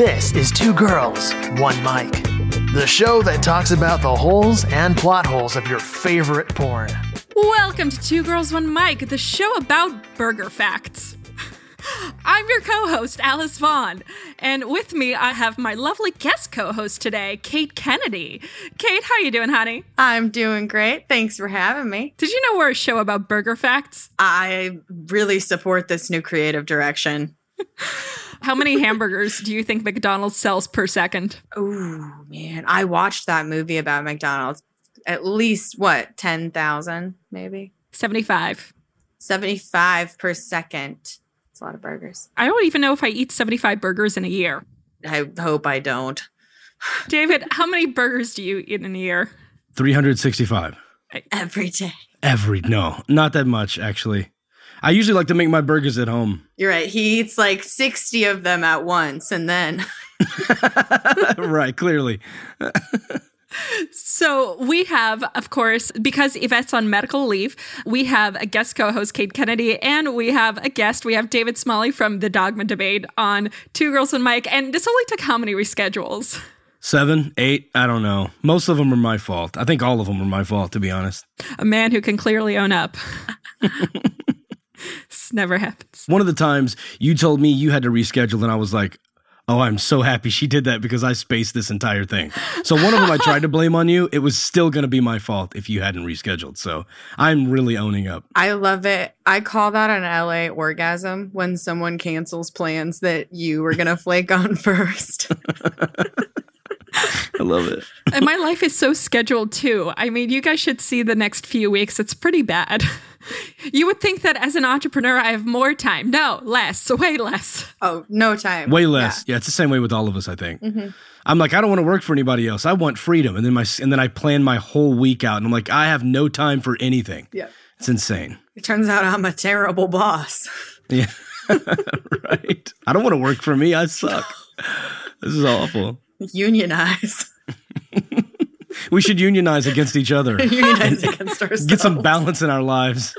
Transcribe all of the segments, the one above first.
This is Two Girls, One Mic, the show that talks about the holes and plot holes of your favorite porn. Welcome to Two Girls One Mic, the show about burger facts. I'm your co-host Alice Vaughn, and with me I have my lovely guest co-host today, Kate Kennedy. Kate, how you doing, honey? I'm doing great. Thanks for having me. Did you know we're a show about burger facts? I really support this new creative direction. How many hamburgers do you think McDonald's sells per second? Oh man, I watched that movie about McDonald's. At least what, 10,000 maybe? 75. 75 per second. It's a lot of burgers. I don't even know if I eat 75 burgers in a year. I hope I don't. David, how many burgers do you eat in a year? 365. Every day. Every, no, not that much, actually. I usually like to make my burgers at home. You're right. He eats like 60 of them at once and then right, clearly. So we have, of course, because Yvette's on medical leave, we have a guest co-host, Kate Kennedy, and we have a guest. We have David Smalley from the Dogma Debate on Two Girls and Mike. And this only took how many reschedules? Seven, eight, I don't know. Most of them are my fault. I think all of them were my fault, to be honest. A man who can clearly own up. this never happens. One of the times you told me you had to reschedule, and I was like, oh, I'm so happy she did that because I spaced this entire thing. So one of them I tried to blame on you. It was still going to be my fault if you hadn't rescheduled. So I'm really owning up. I love it. I call that an LA orgasm when someone cancels plans that you were going to flake on first. I love it. And my life is so scheduled too. I mean, you guys should see the next few weeks. It's pretty bad. You would think that as an entrepreneur, I have more time. No, less, way less. oh, no time. Way less. Yeah. it's the same way with all of us, I think. Mm-hmm. I'm like, I don't want to work for anybody else. I want freedom. And then my and then I plan my whole week out and I'm like, I have no time for anything. Yeah. It's insane. It turns out I'm a terrible boss. Yeah. right. I don't want to work for me. I suck. This is awful. Unionize. We should unionize against each other. Unionize against ourselves. Get some balance in our lives.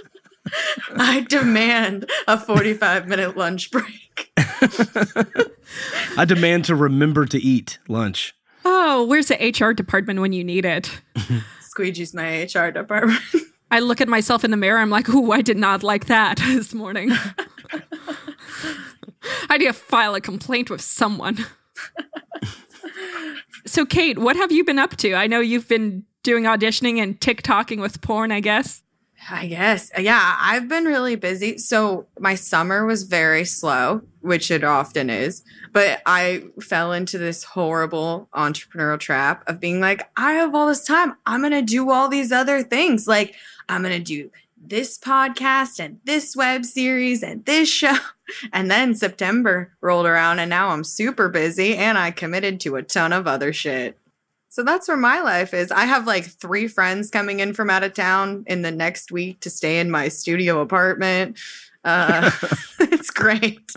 I demand a 45 minute lunch break. I demand to remember to eat lunch. Oh, where's the HR department when you need it? Squeegee's my HR department. I look at myself in the mirror. I'm like, ooh, I did not like that this morning. I need to file a complaint with someone. So, Kate, what have you been up to? I know you've been doing auditioning and TikToking with porn, I guess. I guess. Yeah, I've been really busy. So my summer was very slow, which it often is. But I fell into this horrible entrepreneurial trap of being like, I have all this time. I'm going to do all these other things. Like, I'm going to do this podcast and this web series and this show. And then September rolled around and now I'm super busy and I committed to a ton of other shit. So that's where my life is. I have like three friends coming in from out of town in the next week to stay in my studio apartment. Uh, it's great.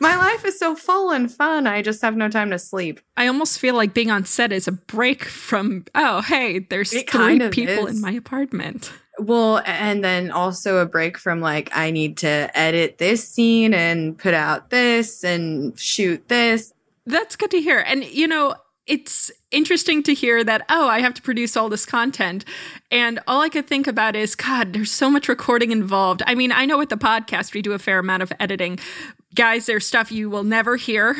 my life is so full and fun. I just have no time to sleep. I almost feel like being on set is a break from, oh, hey, there's It three kind of people is. in my apartment. Well, and then also a break from like, I need to edit this scene and put out this and shoot this. That's good to hear. And, you know, it's interesting to hear that, oh, I have to produce all this content. And all I could think about is, God, there's so much recording involved. I mean, I know with the podcast, we do a fair amount of editing. Guys, there's stuff you will never hear.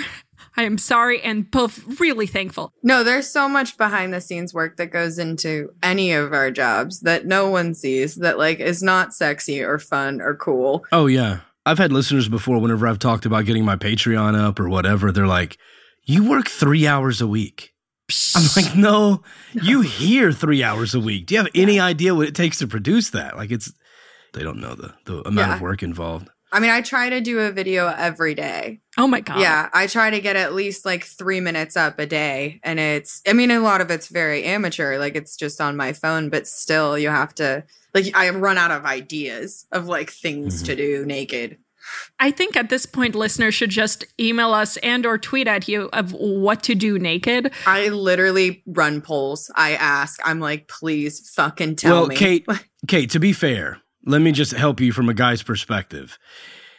I am sorry and both really thankful. No, there's so much behind the scenes work that goes into any of our jobs that no one sees that like is not sexy or fun or cool. Oh yeah. I've had listeners before whenever I've talked about getting my Patreon up or whatever, they're like, You work three hours a week. I'm like, no, you hear three hours a week. Do you have any idea what it takes to produce that? Like it's they don't know the, the amount Yeah. of work involved. I mean, I try to do a video every day. Oh my God. Yeah, I try to get at least like three minutes up a day. And it's, I mean, a lot of it's very amateur, like it's just on my phone, but still, you have to, like, I run out of ideas of like things to mm-hmm. do naked. I think at this point, listeners should just email us and or tweet at you of what to do naked. I literally run polls. I ask, I'm like, please fucking tell me. well, me. Kate, Kate, to be fair, let me just help you from a guy's perspective.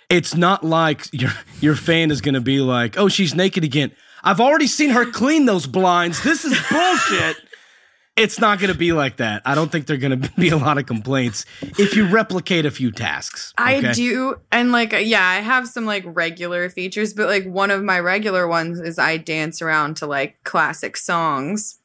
it's not like your your fan is going to be like, "Oh, she's naked again." I've already seen her clean those blinds. This is bullshit. it's not going to be like that. I don't think there're going to be a lot of complaints if you replicate a few tasks. I do, and like, yeah, I have some like regular features, but like one of my regular ones is I dance around to like classic songs,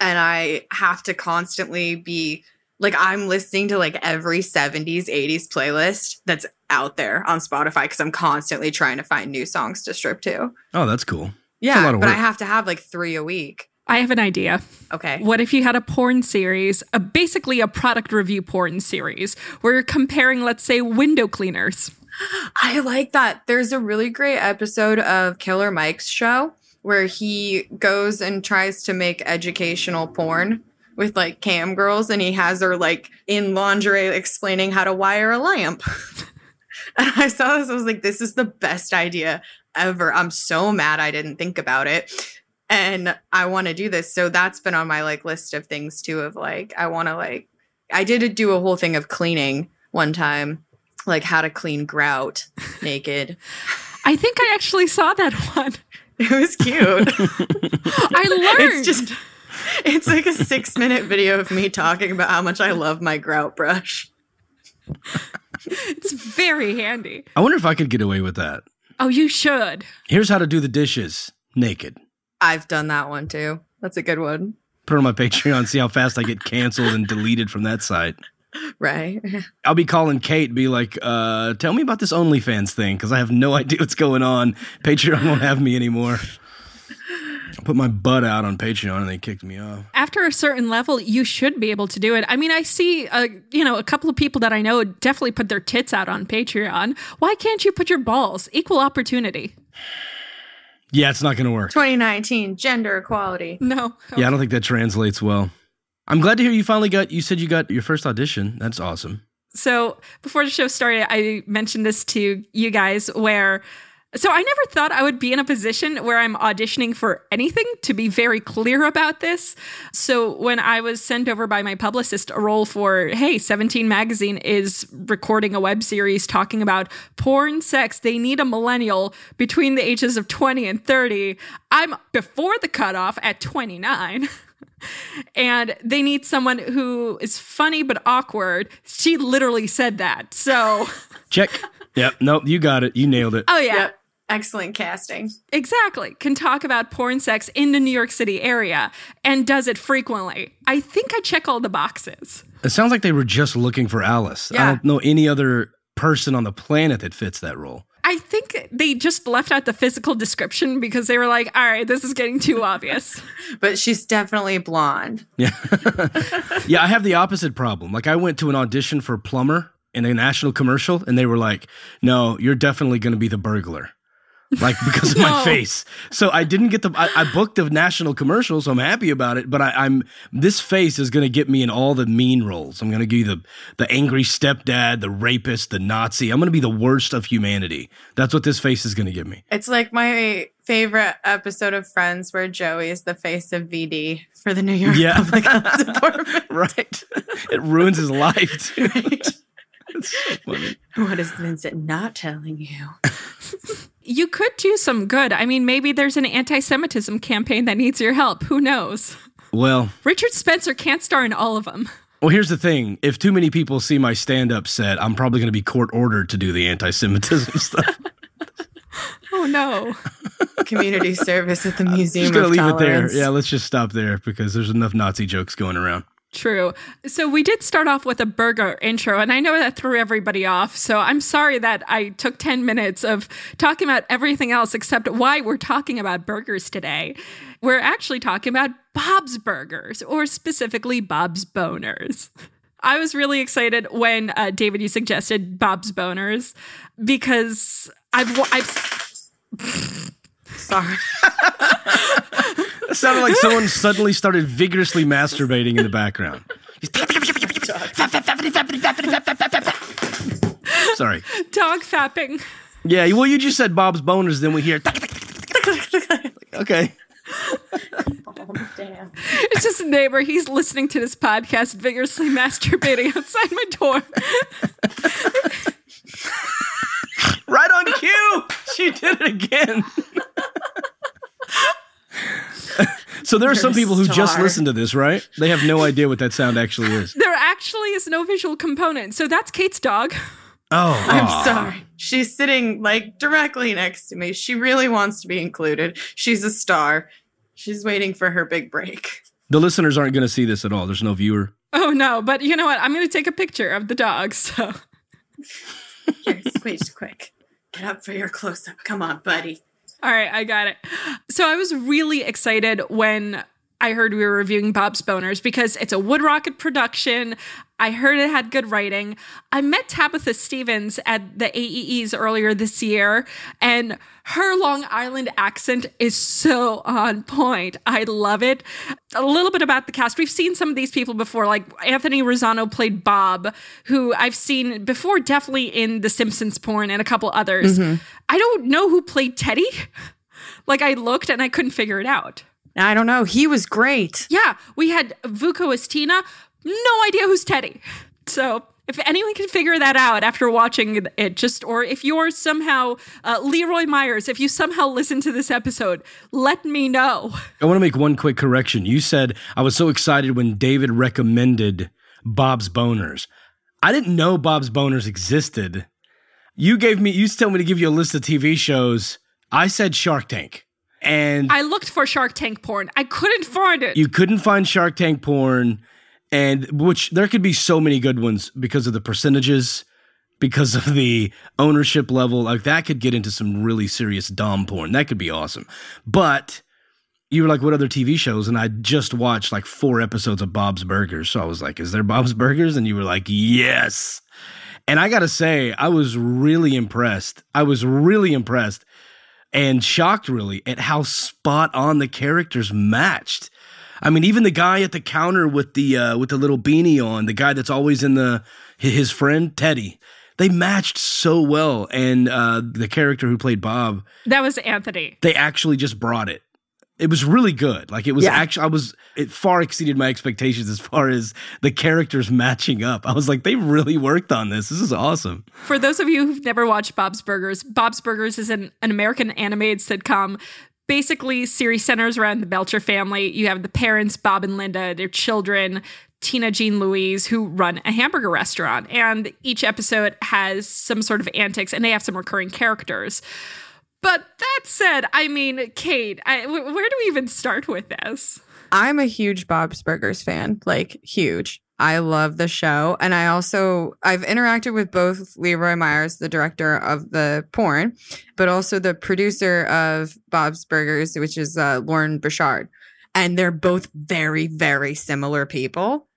and I have to constantly be like, I'm listening to like every 70s, 80s playlist that's out there on Spotify because I'm constantly trying to find new songs to strip to. Oh, that's cool. Yeah, lot of but I have to have like three a week. I have an idea. Okay. What if you had a porn series, a, basically a product review porn series, where you're comparing, let's say, window cleaners? I like that. There's a really great episode of Killer Mike's show where he goes and tries to make educational porn with like cam girls and he has her like in lingerie explaining how to wire a lamp. and I saw this, I was like, this is the best idea ever. I'm so mad I didn't think about it. And I want to do this. So that's been on my like list of things too of like I want to like I did do a whole thing of cleaning one time like how to clean grout naked. I think I actually saw that one. It was cute. I learned. it's just it's like a 6 minute video of me talking about how much I love my grout brush. it's very handy. I wonder if I could get away with that. Oh, you should. Here's how to do the dishes naked. I've done that one too. That's a good one. Put it on my Patreon, see how fast I get canceled and deleted from that site. Right. I'll be calling Kate, be like, uh, tell me about this OnlyFans thing, because I have no idea what's going on. Patreon won't have me anymore. I put my butt out on Patreon and they kicked me off. After a certain level, you should be able to do it. I mean, I see, uh, you know, a couple of people that I know definitely put their tits out on Patreon. Why can't you put your balls? Equal opportunity. Yeah, it's not going to work. 2019 gender equality. No. Yeah, I don't think that translates well. I'm glad to hear you finally got, you said you got your first audition. That's awesome. So before the show started, I mentioned this to you guys where. So I never thought I would be in a position where I'm auditioning for anything to be very clear about this. So when I was sent over by my publicist a role for, hey, 17 magazine is recording a web series talking about porn sex. They need a millennial between the ages of 20 and 30. I'm before the cutoff at 29. and they need someone who is funny but awkward. She literally said that. So, Check. Yep. Nope. You got it. You nailed it. oh yeah, Yep. Excellent casting. exactly. Can talk about porn sex in the New York City area and does it frequently. I think I check all the boxes. It sounds like they were just looking for Alice. I don't know any other person on the planet that fits that role. I think they just left out the physical description because they were like, all right, this is getting too obvious. But she's definitely blonde. Yeah. yeah, I have the opposite problem. Like I went to an audition for plumber in a national commercial and they were like, "No, you're definitely going to be the burglar." Like because of my face. So I didn't get the I, I booked the national commercial, so I'm happy about it, but I, I'm this face is going to get me in all the mean roles. I'm going to give you the the angry stepdad, the rapist, the Nazi. I'm going to be the worst of humanity. That's what this face is going to give me. It's like my favorite episode of Friends where Joey is the face of VD for the New York Yeah. Public Health Department. Right. it ruins his life. Too. It's so. What is Vincent not telling you? You could do some good. I mean, maybe there's an anti Semitism campaign that needs your help. Who knows? Well, Richard Spencer can't star in all of them. Well, here's the thing. If too many people see my stand up set, I'm probably going to be court ordered to do the anti Semitism stuff. Oh no. Community service at the Museum just going to of leave it there. Tolerance. Yeah, let's just stop there because there's enough Nazi jokes going around. True. So we did start off with a burger intro, and I know that threw everybody off. So I'm sorry that I took 10 minutes of talking about everything else except why we're talking about burgers today. We're actually talking about Bob's Burgers, or specifically Bob's Boners. I was really excited when uh, David you suggested Bob's Boners because I've I've Sorry. It sounded like someone suddenly started vigorously masturbating in the background. Sorry. dog fapping. Yeah, well, you just said Bob's Boners, then we hear. okay. Damn. It's just a neighbor. He's listening to this podcast, vigorously masturbating outside my door. Right on cue. She did it again. so there are You're some people who just listen to this, right? They have no idea what that sound actually is. There actually is no visual component. So that's Kate's dog. Oh, I'm aw. sorry. She's sitting like directly next to me. She really wants to be included. She's a star. She's waiting for her big break. The listeners aren't going to see this at all. There's no viewer. Oh no, but you know what? I'm going to take a picture of the dog. So Here, squeeze quick. Get up for your close up. Come on, buddy. All right, I got it. So I was really excited when I heard we were reviewing Bob's Boners because it's a WoodRocket production. I heard it had good writing. I met Tabitha Stevens at the AEEs earlier this year, and her Long Island accent is so on point. I love it. A little bit about the cast. We've seen some of these people before, like Anthony Rosano played Bob, who I've seen before, definitely in The Simpsons porn and a couple others. Mm-hmm. I don't know who played Teddy. Like I looked and I couldn't figure it out. I don't know. He was great. Yeah, we had Vuko as Tina. No idea who's Teddy. So if anyone can figure that out after watching it, just or if you're somehow uh, Lee Roy Myers, if you somehow listen to this episode, let me know. I want to make one quick correction. You said I was so excited when David recommended Bob's Boners. I didn't know Bob's Boners existed. You gave me, you told me to give you a list of TV shows. I said Shark Tank. And I looked for Shark Tank porn. I couldn't find it. you couldn't find Shark Tank porn, and which there could be so many good ones because of the percentages, because of the ownership level. Like that could get into some really serious dom porn. That could be awesome. But you were like, what other TV shows? And I just watched like four episodes of Bob's Burgers. So I was like, is there Bob's Burgers? And you were like, yes. And I got to say, I was really impressed. I was really impressed and shocked really at how spot on the characters matched. I mean, even the guy at the counter with the uh, with the little beanie on, the guy that's always in the his friend Teddy, they matched so well. And uh, the character who played Bob, that was Anthony. they actually just brought it. It was really good. Like it was Yeah. actually, I was it far exceeded my expectations as far as the characters matching up. I was like, they really worked on this. This is awesome. For those of you who've never watched Bob's Burgers, Bob's Burgers is an, an American animated sitcom. Basically, series centers around the Belcher family. You have the parents, Bob and Linda, their children, Tina, Jean, Louise, who run a hamburger restaurant. And each episode has some sort of antics, and they have some recurring characters. But that said, I mean, Kate, I, wh- where do we even start with this? I'm a huge Bob's Burgers fan, like huge. I love the show. And I also I've interacted with both Lee Roy Myers, the director of the porn, but also the producer of Bob's Burgers, which is uh, Loren Bouchard. And they're both very, very similar people.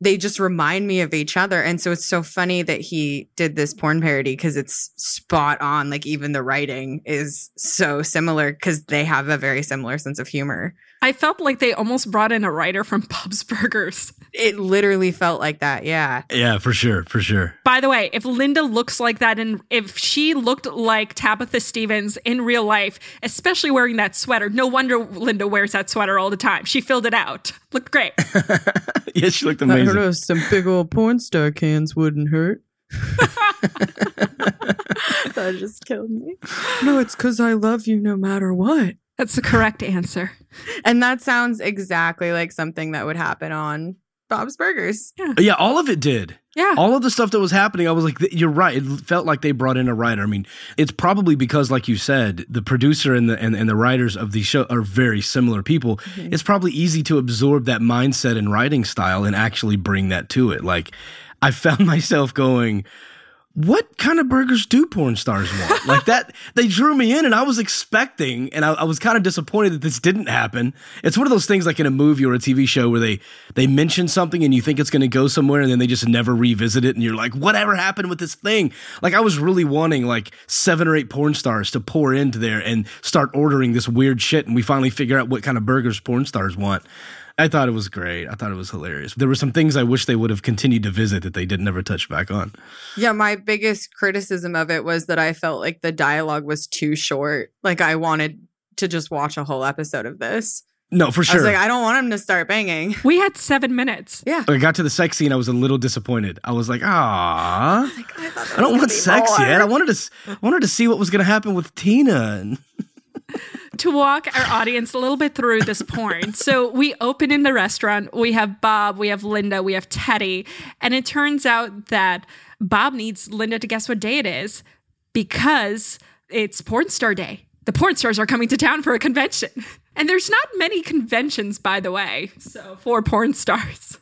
They just remind me of each other. And so it's so funny that he did this porn parody because it's spot on. Like even the writing is so similar because they have a very similar sense of humor. I felt like they almost brought in a writer from Bob's Burgers. It literally felt like that. Yeah. Yeah, for sure, for sure. By the way, if Linda looks like that and if she looked like Tabitha Stevens in real life, especially wearing that sweater, no wonder Linda wears that sweater all the time. She filled it out. Looked great. yeah, she looked amazing. i know some big old porn star cans wouldn't hurt. that just killed me. No, it's because I love you no matter what. That's the correct answer. And that sounds exactly like something that would happen on Bob's Burgers. Yeah, yeah, all of it did. Yeah. All of the stuff that was happening, I was like, you're right. It felt like they brought in a writer. I mean, it's probably because, like you said, the producer and the and, and the writers of the show are very similar people. Mm-hmm. It's probably easy to absorb that mindset and writing style and actually bring that to it. Like, I found myself going, what kind of burgers do porn stars want? like that, they drew me in, and I was expecting, and I, I was kind of disappointed that this didn't happen. It's one of those things like in a movie or a TV show where they they mention something and you think it's going to go somewhere, and then they just never revisit it, and you're like, whatever happened with this thing? Like I was really wanting like seven or eight porn stars to pour into there and start ordering this weird shit, and we finally figure out what kind of burgers porn stars want. I thought it was great. I thought it was hilarious. There were some things I wish they would have continued to visit that they did never touch back on. Yeah, my biggest criticism of it was that I felt like the dialogue was too short. Like I wanted to just watch a whole episode of this. No, for sure. I sure. was like, I don't want him to start banging. We had seven minutes. Yeah. I got to the sex scene. I was a little disappointed. I was like, ah, Like, I, I don't want sex more. yet. I wanted to, s- I wanted to see what was going to happen with Tina. And to walk our audience a little bit through this porn. So we open in the restaurant. We have Bob, we have Linda, we have Teddy. And it turns out that Bob needs Linda to guess what day it is because it's porn star day. The porn stars are coming to town for a convention. And there's not many conventions, by the way, so for porn stars.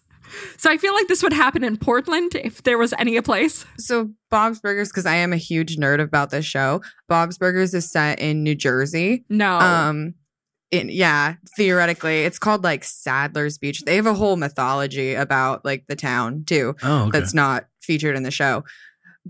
So I feel like this would happen in Portland if there was any a place. So Bob's Burgers, because I am a huge nerd about this show. Bob's Burgers is set in New Jersey. No. Um, in, yeah, theoretically, it's called like Sadler's Beach. They have a whole mythology about like the town too. oh, okay. that's not featured in the show.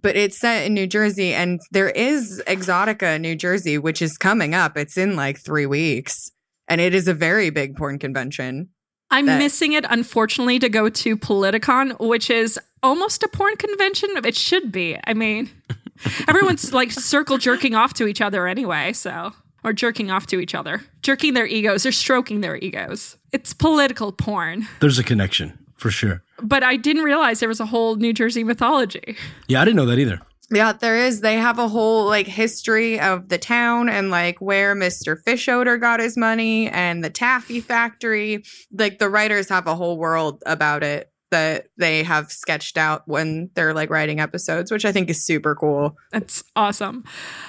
But it's set in New Jersey, and there is Exxxotica New Jersey, which is coming up. It's in like three weeks, and it is a very big porn convention. I'm that- missing it, unfortunately, to go to Politicon, which is almost a porn convention. It should be. I mean, everyone's like circle jerking off to each other anyway, so. Or jerking off to each other, jerking their egos or stroking their egos. It's political porn. There's a connection for sure. But I didn't realize there was a whole New Jersey mythology. Yeah, I didn't know that either. Yeah, there is. They have a whole like history of the town and like where Mr. Fischoeder got his money and the taffy factory. Like the writers have a whole world about it that they have sketched out when they're like writing episodes, which I think is super cool. That's awesome.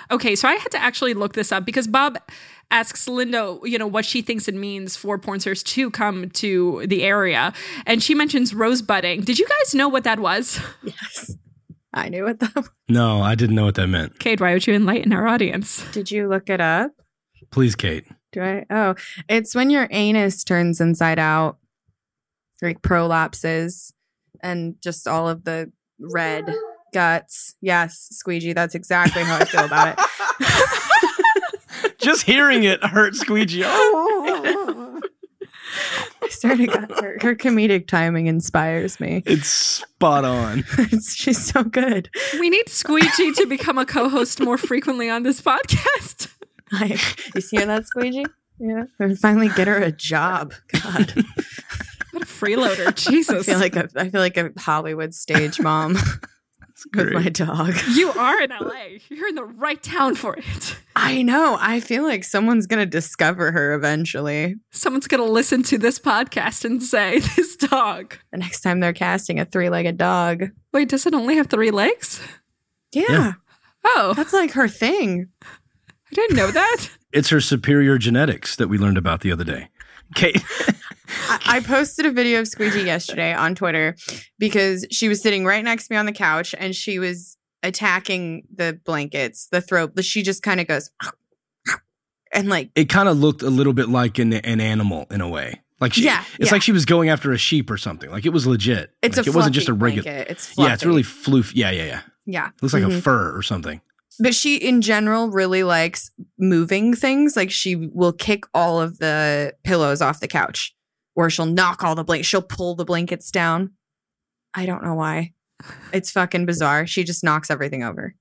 Okay, so I had to actually look this up because Bob asks Linda, you know, what she thinks it means for porn stars to come to the area. And she mentions rosebudding. Did you guys know what that was? Yes. I knew it though. No, I didn't know what that meant. Kate, why would you enlighten our audience? Did you look it up? Please, Kate. Do I? Oh, it's when your anus turns inside out, like prolapses, and just all of the red guts. Yes, squeegee. That's exactly how I feel about it. Just hearing it hurt Squeegee. I started her, her comedic timing inspires me. it's spot on. It's, she's so good. We need Squeegee to become a co host more frequently on this podcast. Like, you hear that, squeegee? Yeah. And finally get her a job. God, What a freeloader. I Jesus. feel like a I feel like a Hollywood stage mom It's with my dog. you are in LA. You're in the right town for it. I know. I feel like someone's gonna discover her eventually. Someone's going to listen to this podcast and say, This dog. The next time they're casting a three-legged dog. Wait, does it only have three legs? Yeah, Yeah. Oh, that's like her thing. I didn't know that. It's her superior genetics that we learned about the other day. Kate. I, posted a video of Squeegee yesterday on Twitter because she was sitting right next to me on the couch and she was attacking the blankets, the throat. She just kind of goes and like it kind of looked a little bit like an, an animal in a way. Like she, Yeah, it's yeah. like she was going after a sheep or something. Like it was legit. it's like a it wasn't just a regular. blanket. It's fluffy. Yeah, it's really floof. Yeah, yeah, yeah. yeah. looks like a Mhm. fur or something. But she, in general, really likes moving things. Like she will kick all of the pillows off the couch, or she'll knock all the blankets. She'll pull the blankets down. I don't know why. It's fucking bizarre. She just knocks everything over,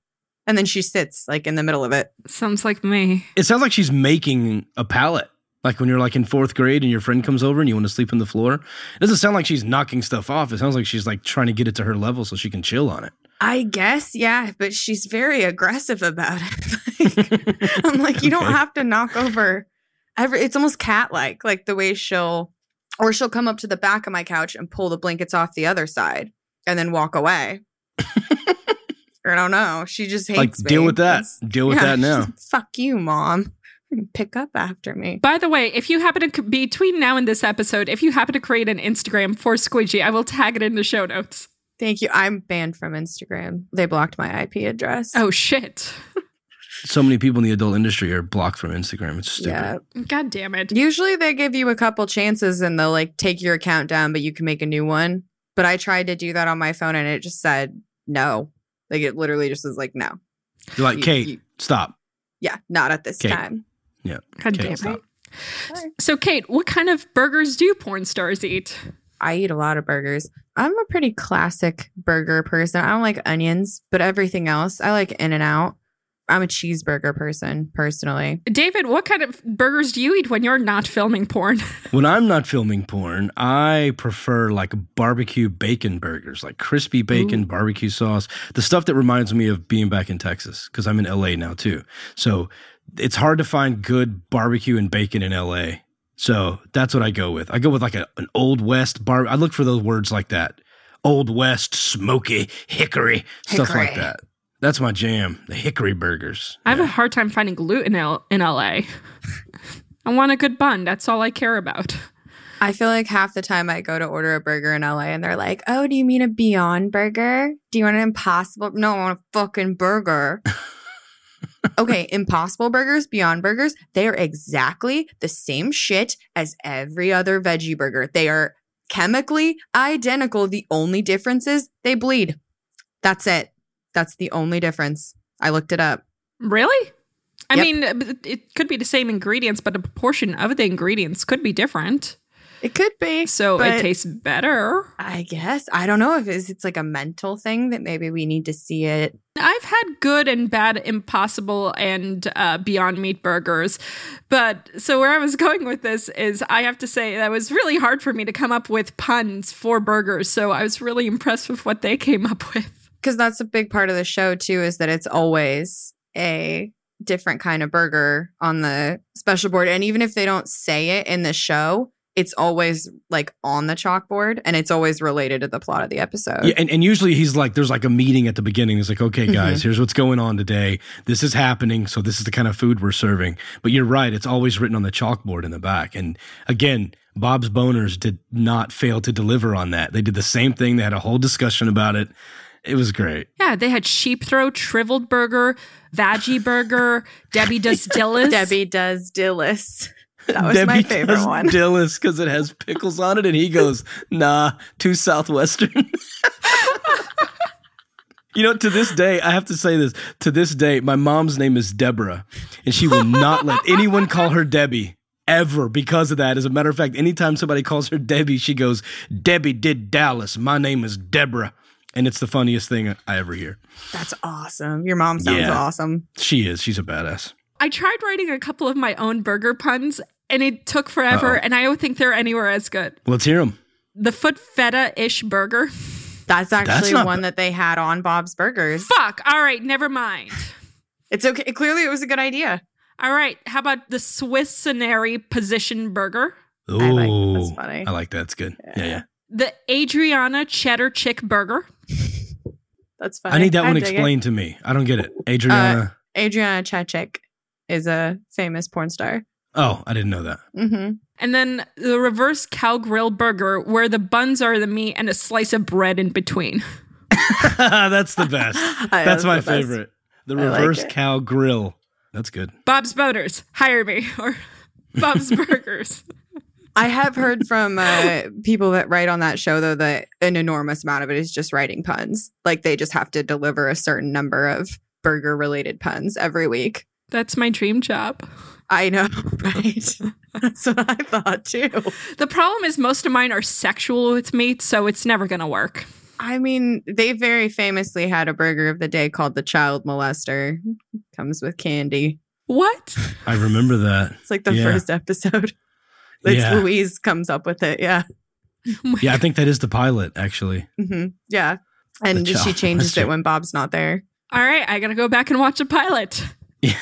and then she sits like in the middle of it. Sounds like me. It sounds like she's making a pallet. Like when you're like in fourth grade and your friend comes over and you want to sleep on the floor. It doesn't sound like she's knocking stuff off. It sounds like she's like trying to get it to her level so she can chill on it. I guess, yeah, but she's very aggressive about it. Like, I'm like, you don't have to knock over every. It's almost cat like, like the way she'll, or she'll come up to the back of my couch and pull the blankets off the other side and then walk away. I don't know. She just hates like me. deal with that. It's- Deal with yeah, that now. like, Fuck you, mom. Pick up after me. By the way, if you happen to between now and this episode, if you happen to create an Instagram for Squeegee, I will tag it in the show notes. Thank you. I'm banned from Instagram. They blocked my IP address. Oh shit! So many people in the adult industry are blocked from Instagram. It's stupid. yeah. God damn it! Usually they give you a couple chances and they'll like take your account down, but you can make a new one. But I tried to do that on my phone and it just said no. Like it literally just was like no. You're like, You- Kate, you- stop. Yeah, not at this Kate. time. God Kate, damn stop. it! So, Kate, what kind of burgers do porn stars eat? I eat a lot of burgers. I'm a pretty classic burger person. I don't like onions, but everything else, I like In and Out. I'm a cheeseburger person personally. David, what kind of burgers do you eat when you're not filming porn? When I'm not filming porn, I prefer like barbecue bacon burgers, like crispy bacon, barbecue sauce, the stuff that reminds me of being back in Texas because I'm in LA now too. So it's hard to find good barbecue and bacon in LA. So that's what I go with. I go with like a, an old west bar. I look for those words like that. Old west, smoky, hickory, stuff like that. That's my jam. The hickory burgers. I have Yeah. a hard time finding gluten in L- in LA. I want a good bun. That's all I care about. I feel like half the time I go to order a burger in LA and they're like, "Oh, do you mean a Beyond Burger? Do you want an Impossible? No, I want a fucking burger." okay, Impossible Burgers, Beyond Burgers, they are exactly the same shit as every other veggie burger. They are chemically identical. The only difference is they bleed. That's it. That's the only difference. I looked it up. Really? I Yep. mean, it could be the same ingredients, but the proportion of the ingredients could be different. It could be. So it tastes better. I guess. I don't know if it's, it's like a mental thing that maybe we need to see it. I've had good and bad Impossible and uh, Beyond Meat burgers. But so where I was going with this is I have to say that was really hard for me to come up with puns for burgers. So I was really impressed with what they came up with. Because that's a big part of the show too is that it's always a different kind of burger on the special board and even if they don't say it in the show it's always like on the chalkboard and it's always related to the plot of the episode Yeah, and, and usually he's like, there's like a meeting at the beginning. He's like, okay, guys, Mm-hmm. here's what's going on today. This is happening. So this is the kind of food we're serving. But you're right. It's always written on the chalkboard in the back. And again, Bob's Boners did not fail to deliver on that. They did the same thing. They had a whole discussion about it. It was great. Yeah, they had sheep throat, shriveled burger, veggie burger, Debbie does Dillis. debbie does dillis that was my favorite does one Dillis because it has pickles on it. And he goes, nah, too Southwestern. You know, to this day, I have to say this. To this day, my mom's name is Deborah, and she will not let anyone call her Debbie ever because of that. As a matter of fact, anytime somebody calls her Debbie, she goes, Debbie did Dallas. My name is Deborah. And it's the funniest thing I ever hear. that's awesome your mom sounds Yeah. awesome She is. She's a badass. I tried writing a couple of my own burger puns and it took forever Uh-oh. and I don't think they're anywhere as good. Let's hear them. The foot feta ish burger. that's actually not one ba- that they had on bob's burgers Fuck. All right, never mind. it's okay clearly it was a good idea All right, how about the Swiss Swissanary position burger? Oh, like- that's funny. I like that. It's good. Yeah, yeah. The Adriana cheddar chick burger. that's funny I need that one dig it. explained to me. I don't get it. Adriana. Adriana Chechik is a famous porn star. oh, I didn't know that. Mm-hmm. And then the reverse cow grill burger, where the buns are the meat and a slice of bread in between. That's the best. That's my favorite. The I like reverse cow grill. That's good. Bob's Boners, hire me. Or Bob's Burgers. I have heard from uh, people that write on that show though that an enormous amount of it is just writing puns. Like they just have to deliver a certain number of burger related puns every week. That's my dream job. I know, right? That's what I thought too. The problem is most of mine are sexual with meat, so it's never going to work. I mean, they very famously had a burger of the day called the child molester. Comes with candy. What? I remember that. It's like the Yeah. first episode. It's Yeah. Louise comes up with it. Yeah. Oh my Yeah, I think that is the pilot, actually. hmm Yeah. And The she changes molester. it when Bob's not there. All right, I got to go back and watch a pilot. Yeah.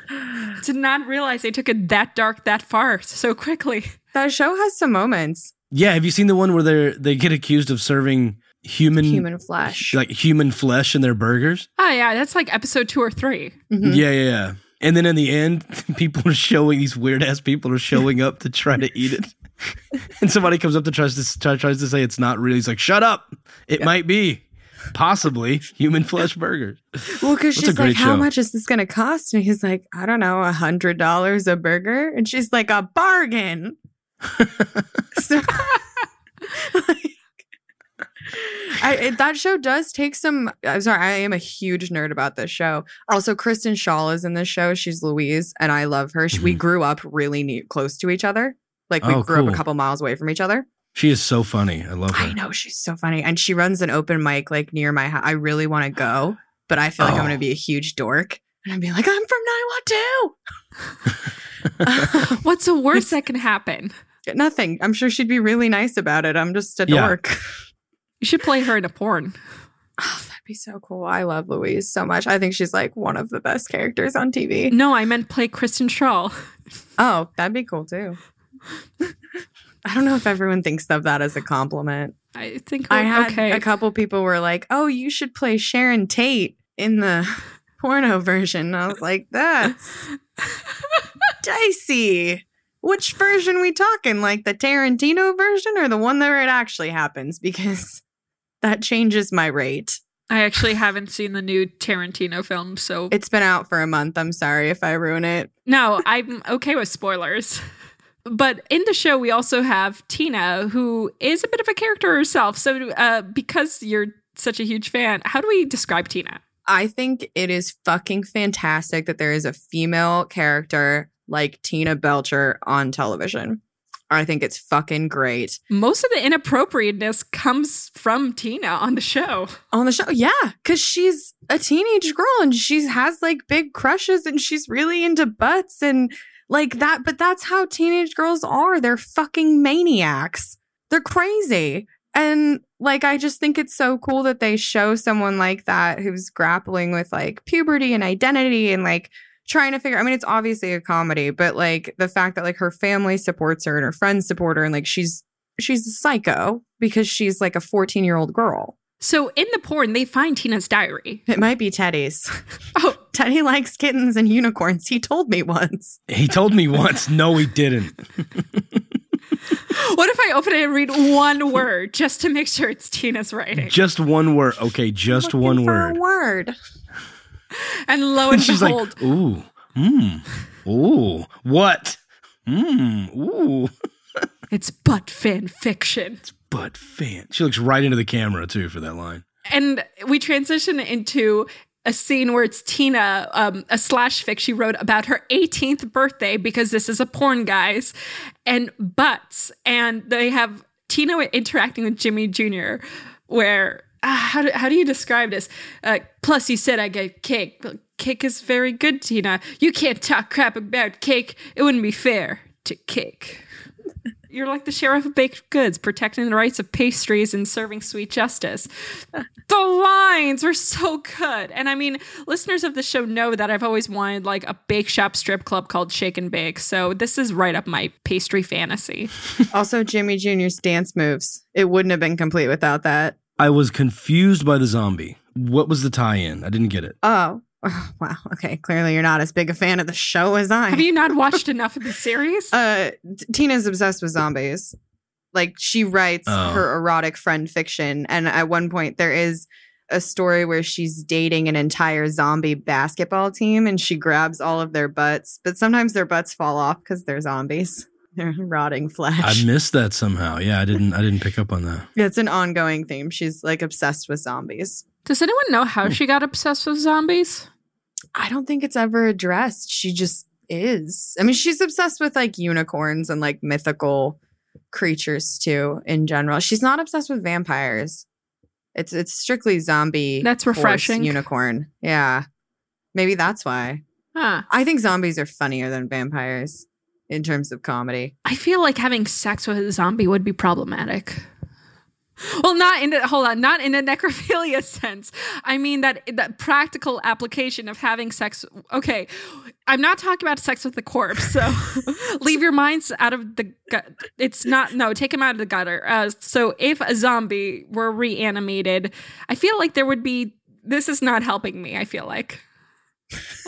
Did not realize they took it that dark that far so quickly. That show has some moments. Yeah, have you seen the one where they they get accused of serving human, Human flesh. like human flesh in their burgers? Oh, yeah, that's like episode two or three. Mhm. Yeah, yeah, yeah. And then in the end, people are showing these weird ass people are showing up to try to eat it. and somebody comes up to tries to try, tries to say it's not really. He's like, "Shut up! It Yeah. might be, possibly human flesh burgers." Well, because she's like, "How show. much is this going to cost?" And he's like, "I don't know, a hundred dollars a burger." And she's like, "A bargain." so, like, I, it- that show does take some. I'm sorry, I am a huge nerd about this show. Also, Kristen Schaal is in this show. She's Louise, and I love her. She, We Mhm. grew up really neat, close to each other. Like we Oh, grew up a couple miles away from each other. She is so funny. I love her. I know she's so funny, and she runs an open mic like near my house. I really want to go, but I feel like I'm Oh. going to be a huge dork. And I'd be like, I'm from 912. What's the worst that can happen? Nothing. I'm sure she'd be really nice about it. I'm just a Yeah. dork. You should play her in a porn. Oh, that'd be so cool. I love Louise so much. I think she's like one of the best characters on TV. No, I meant play Kristen Schaal. Oh, that'd be cool too. I don't know if everyone thinks of that as a compliment. I think I had okay. a couple people were like, "Oh, you should play Sharon Tate in the porno version." I was like, "That's dicey." Which version we talking? Like the Tarantino version or the one that it actually happens? Because that changes my rate. I actually haven't seen the new Tarantino film, so It's been out for a month. I'm sorry if I ruin it. no, I'm okay with spoilers. But in the show, we also have Tina, who is a bit of a character herself. So, uh, because you're such a huge fan, how do we describe Tina? I think it is fucking fantastic that there is a female character like Tina Belcher on television. I think it's fucking great. Most of the inappropriateness comes from Tina on the show. On the show, yeah, because she's a teenage girl and she has like big crushes and she's really into butts and like that. But that's how teenage girls are. They're fucking maniacs. They're crazy. And like, I just think it's so cool that they show someone like that who's grappling with like puberty and identity and like trying to figure I mean, it's obviously a comedy, but like the fact that like her family supports her and her friends support her and like she's she's a psycho because she's like a 14 year old girl. So in the porn, they find Tina's diary. It might be Teddy's. Oh, Teddy likes kittens and unicorns. He told me once. He told me once, no, he didn't. what if I open it and read one word just to make sure it's Tina's writing? Just one word. Okay, just Looking one for word. A word. And lo And and she's behold, like, ooh, mmm, ooh, what? Mmm, ooh. it's butt fan fiction. But fan. She looks right into the camera too for that line. And we transition into a scene where it's Tina, um, a slash fic she wrote about her 18th birthday because this is a porn, guys, and butts. And they have Tina interacting with Jimmy Jr., where, uh, how, do, how do you describe this? Uh, plus, you said I get cake. Cake is very good, Tina. You can't talk crap about cake. It wouldn't be fair to cake. You're like the sheriff of baked goods, protecting the rights of pastries and serving sweet justice. the lines were so good. And I mean, listeners of the show know that I've always wanted like a bake shop strip club called Shake and Bake. So this is right up my pastry fantasy. Also, Jimmy Jr.'s dance moves. It wouldn't have been complete without that. I was confused by the zombie. What was the tie-in? I didn't get it. Oh. Wow. Okay. Clearly, you're not as big a fan of the show as I. Have you not watched enough of the series? Uh, Tina's obsessed with zombies. Like she writes Oh. her erotic friend fiction, and at one point there is a story where she's dating an entire zombie basketball team, and she grabs all of their butts, but sometimes their butts fall off because they're zombies. They're rotting flesh. I missed that somehow. Yeah, I didn't. I didn't pick up on that. it's an ongoing theme. She's like obsessed with zombies. Does anyone know how she got obsessed with zombies? I don't think it's ever addressed. She just is. I mean, she's obsessed with like unicorns and like mythical creatures too in general. She's not obsessed with vampires. It's it's strictly zombie. That's horse, refreshing. unicorn. Yeah. Maybe that's why. Huh. I think zombies are funnier than vampires in terms of comedy. I feel like having sex with a zombie would be problematic. Well, not in the hold on, not in a necrophilia sense. I mean that that practical application of having sex. Okay, I'm not talking about sex with the corpse. So leave your minds out of the gut. It's not no. Take him out of the gutter. Uh, so if a zombie were reanimated, I feel like there would be. This is not helping me. I feel like.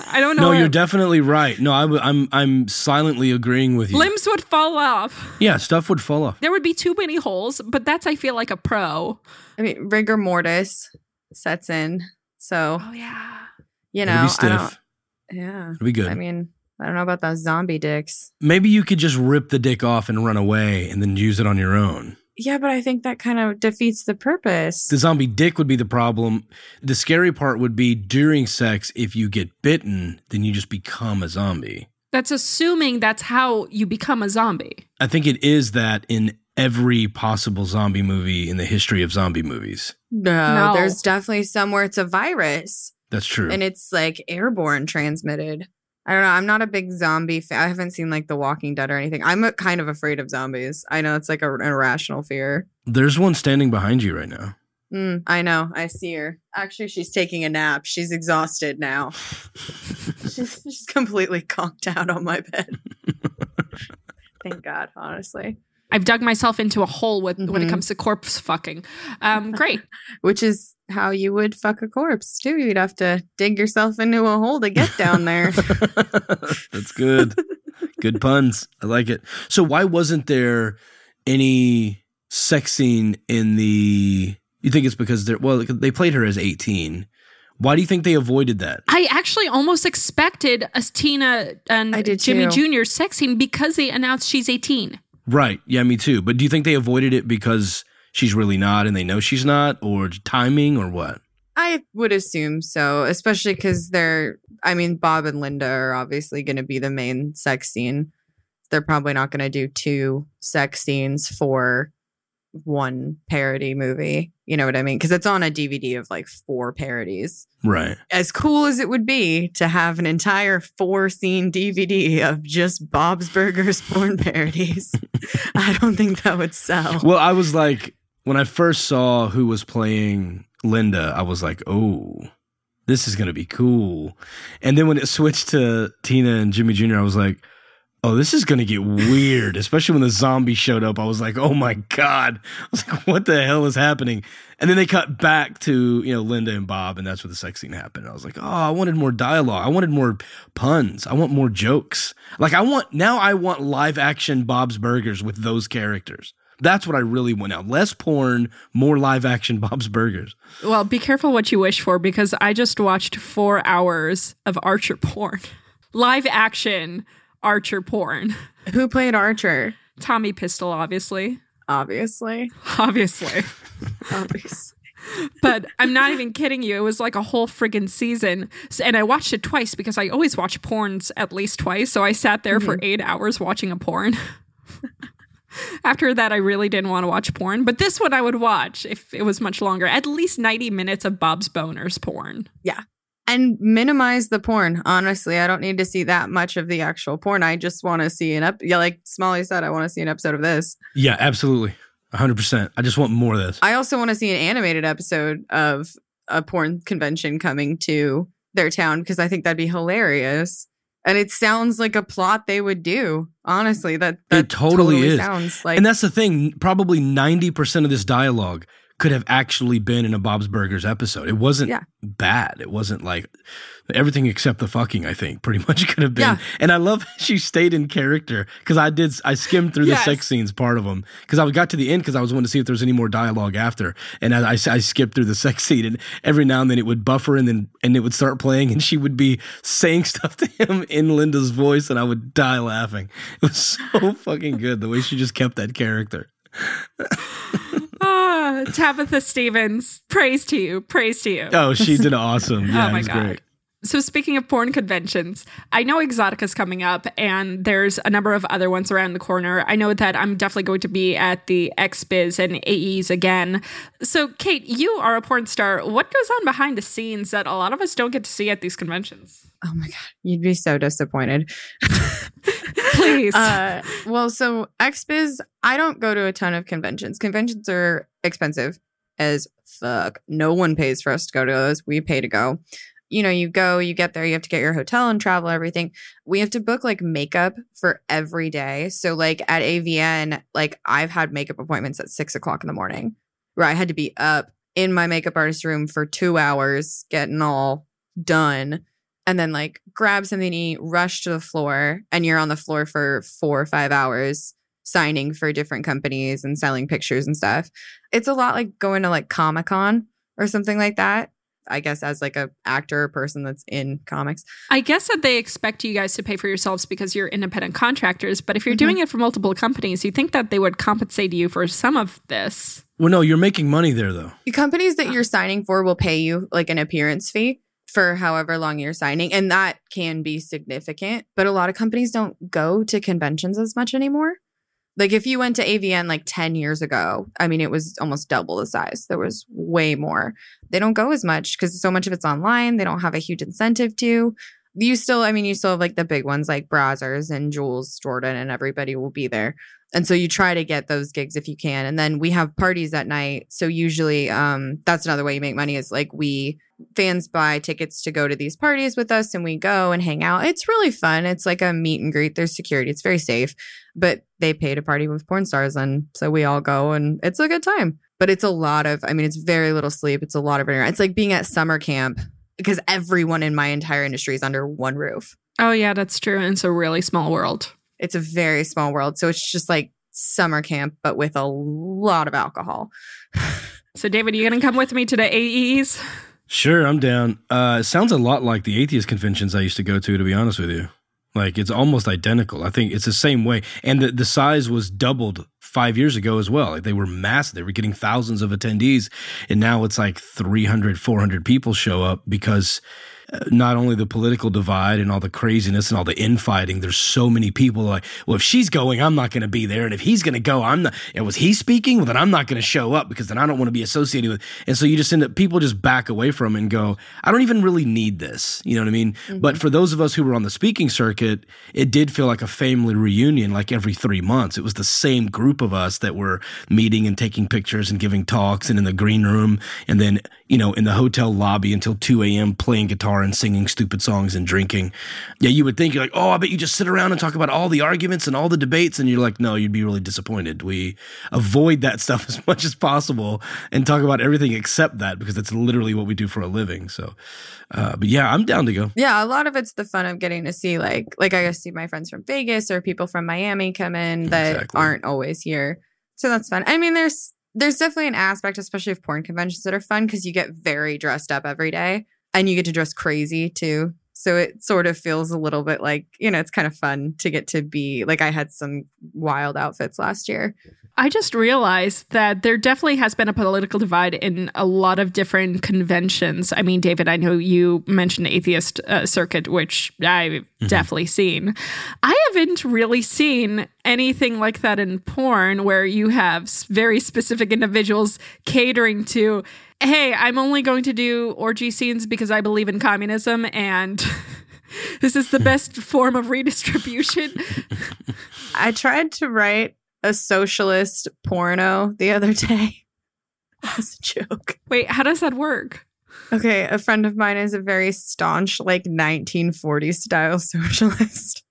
I don't know. No, you're definitely right. No, I, w- I'm I'm silently agreeing with you. limbs would fall off. yeah, stuff would fall off. There would be too many holes, but that's I feel like a pro. I mean, rigor mortis sets in. So, Oh yeah. you It'll know, be stiff. don't, yeah. It'll be good. I mean, I don't know about those zombie dicks. Maybe you could just rip the dick off and run away, and then use it on your own. Yeah, but I think that kind of defeats the purpose. The zombie dick would be the problem. The scary part would be during sex. If you get bitten, then you just become a zombie. That's assuming that's how you become a zombie. I think it is that in every possible zombie movie in the history of zombie movies. No, No. there's definitely somewhere it's a virus. That's true. and it's like airborne transmitted. I don't know. I'm not a big zombie fan. I haven't seen like The Walking Dead or anything. I'm uh kind of afraid of zombies. I know it's like a, an irrational fear. There's one standing behind you right now. Mm, I know. I see her. Actually, she's taking a nap. She's exhausted now. she's, she's completely conked out on my bed. Thank God, honestly. I've dug myself into a hole with when it Mhm. comes to corpse fucking. Um, great. Which is how you would fuck a corpse too. You'd have to dig yourself into a hole to get down there. That's good. good puns. I like it. So why wasn't there any sex scene in the you think it's because they're well they played her as 18. Why do you think they avoided that? I actually almost expected a Tina and Jimmy too. Jr. sex scene because they announced she's 18. Right. Yeah, me too. But do you think they avoided it because she's really not and they know she's not or timing or what? I would assume so, especially because they're, I mean, Bob and Linda are obviously going to be the main sex scene. They're probably not going to do two sex scenes for one parody movie. You know what I mean? Because it's on a DVD of like four parodies. Right. As cool as it would be to have an entire four scene DVD of just Bob's Burgers porn parodies, I don't think that would sell. Well, I was like, when I first saw who was playing Linda, I was like, oh, this is going to be cool. And then when it switched to Tina and Jimmy Jr., I was like, oh, this is going to get weird, especially when the zombie showed up. I was like, oh my God. I was like, what the hell is happening? And then they cut back to, you know, Linda and Bob, and that's where the sex scene happened. I was like, oh, I wanted more dialogue. I wanted more puns. I want more jokes. Like, I want, now I want live action Bob's Burgers with those characters. That's what I really want now. Less porn, more live action Bob's Burgers. Well, be careful what you wish for because I just watched four hours of Archer porn. Live action Archer porn. Who played Archer? Tommy Pistol, obviously. Obviously. Obviously. Obviously. but I'm not even kidding you. It was like a whole friggin' season. And I watched it twice because I always watch porns at least twice. So I sat there for mm-hmm. eight hours watching a porn. After that, I really didn't want to watch porn. But this one I would watch if it was much longer. At least 90 minutes of Bob's Boners porn. And minimize the porn. Honestly, I don't need to see that much of the actual porn. I just want to see an up. Yeah, like Smalley said, I want to see an episode of this. Yeah, absolutely. 100%. I just want more of this. I also want to see an animated episode of a porn convention coming to their town because I think that'd be hilarious. And it sounds like a plot they would do. Honestly, that that It totally is. sounds like and that's the thing. Probably 90% of this dialogue could have actually been in a Bob's Burgers episode. It wasn't Yeah. bad. It wasn't like everything except the fucking, I think, pretty much could have been. Yeah. And I love she stayed in character because I did, I skimmed through Yes. the sex scenes part of them because I got to the end because I was wanting to see if there was any more dialogue after. And I, I, I skipped through the sex scene and every now and then it would buffer and then, and it would start playing and she would be saying stuff to him in Linda's voice and I would die laughing. It was so fucking good the way she just kept that character. Tabitha Stevens, praise to you. Praise to you. Oh, she did awesome. Yeah, oh it my was god. great. So speaking of porn conventions, I know Exxxotica's coming up and there's a number of other ones around the corner. I know that I'm definitely going to be at the XBiz and AEs again. So Kate, you are a porn star. What goes on behind the scenes that a lot of us don't get to see at these conventions? oh my god, you'd be so disappointed. Please. Uh, well, so XBiz, I don't go to a ton of conventions. Conventions are expensive as fuck. No one pays for us to go to those. We pay to go. You know, you go, you get there, you have to get your hotel and travel, everything. We have to book like makeup for every day. So, like at AVN, like I've had makeup appointments at six o'clock in the morning where I had to be up in my makeup artist room for two hours, getting all done and then like grab something to eat, rush to the floor, and you're on the floor for four or five hours signing for different companies and selling pictures and stuff. It's a lot like going to like Comic Con or something like that. I guess as like a actor or person that's in comics. I guess that they expect you guys to pay for yourselves because you're independent contractors, but if you're Mhm. doing it for multiple companies, you think that they would compensate you for some of this. Well, no, you're making money there though. The companies that you're signing for will pay you like an appearance fee for however long you're signing, and that can be significant. But a lot of companies don't go to conventions as much anymore. Like if you went to AVN like 10 years ago, I mean, it was almost double the size. There was way more. They don't go as much because so much of it's online. They don't have a huge incentive to. You still, I mean, you still have like the big ones like Brazzers and Jules Jordan, and everybody will be there. And so you try to get those gigs if you can. And then we have parties at night. So usually um that's another way you make money is like we fans buy tickets to go to these parties with us and we go and hang out. It's really fun. It's like a meet and greet. There's security. It's very safe. But they pay to party with porn stars and so we all go and it's a good time. But it's a lot of I mean it's very little sleep. It's a lot of It's like being at summer camp because everyone in my entire industry is under one roof. Oh yeah, that's true. And it's a really small world. It's a very small world. So it's just like summer camp, but with a lot of alcohol. so, David, are you going to come with me to the AEs? Sure, I'm down. Uh, it sounds a lot like the atheist conventions I used to go to, to be honest with you. Like it's almost identical. I think it's the same way. And the, the size was doubled five years ago as well. Like they were massive. They were getting thousands of attendees. And now it's like 300, 400 people show up because not only the political divide and all the craziness and all the infighting. There's so many people like, well, if she's going, I'm not going to be there, and if he's going to go, I'm not. And was he speaking? Well, then I'm not going to show up because then I don't want to be associated with. And so you just end up people just back away from and go, I don't even really need this. You know what I mean? Mm-hmm. But for those of us who were on the speaking circuit, it did feel like a family reunion, like every three months. It was the same group of us that were meeting and taking pictures and giving talks and in the green room, and then you know in the hotel lobby until 2 a.m. playing guitar and singing stupid songs and drinking. Yeah, you would think you're like, oh, I bet you just sit around and talk about all the arguments and all the debates, and you're like, no, you'd be really disappointed. We avoid that stuff as much as possible and talk about everything except that because that's literally what we do for a living. So, uh, but yeah, I'm down to go. Yeah, a lot of it's the fun of getting to see like like I see my friends from Vegas or people from Miami come in that exactly. aren't always here. So that's fun. I mean, there's there's definitely an aspect, especially of porn conventions that are fun because you get very dressed up every day and you get to dress crazy too. So it sort of feels a little bit like, you know, it's kind of fun to get to be like I had some wild outfits last year. I just realized that there definitely has been a political divide in a lot of different conventions. I mean, David, I know you mentioned atheist uh, circuit, which I've mm-hmm. definitely seen. I haven't really seen anything like that in porn where you have very specific individuals catering to, hey, I'm only going to do orgy scenes because I believe in communism and. this is the best form of redistribution. I tried to write a socialist porno the other day. As a joke. Wait, how does that work? Okay, a friend of mine is a very staunch, like 1940s style socialist.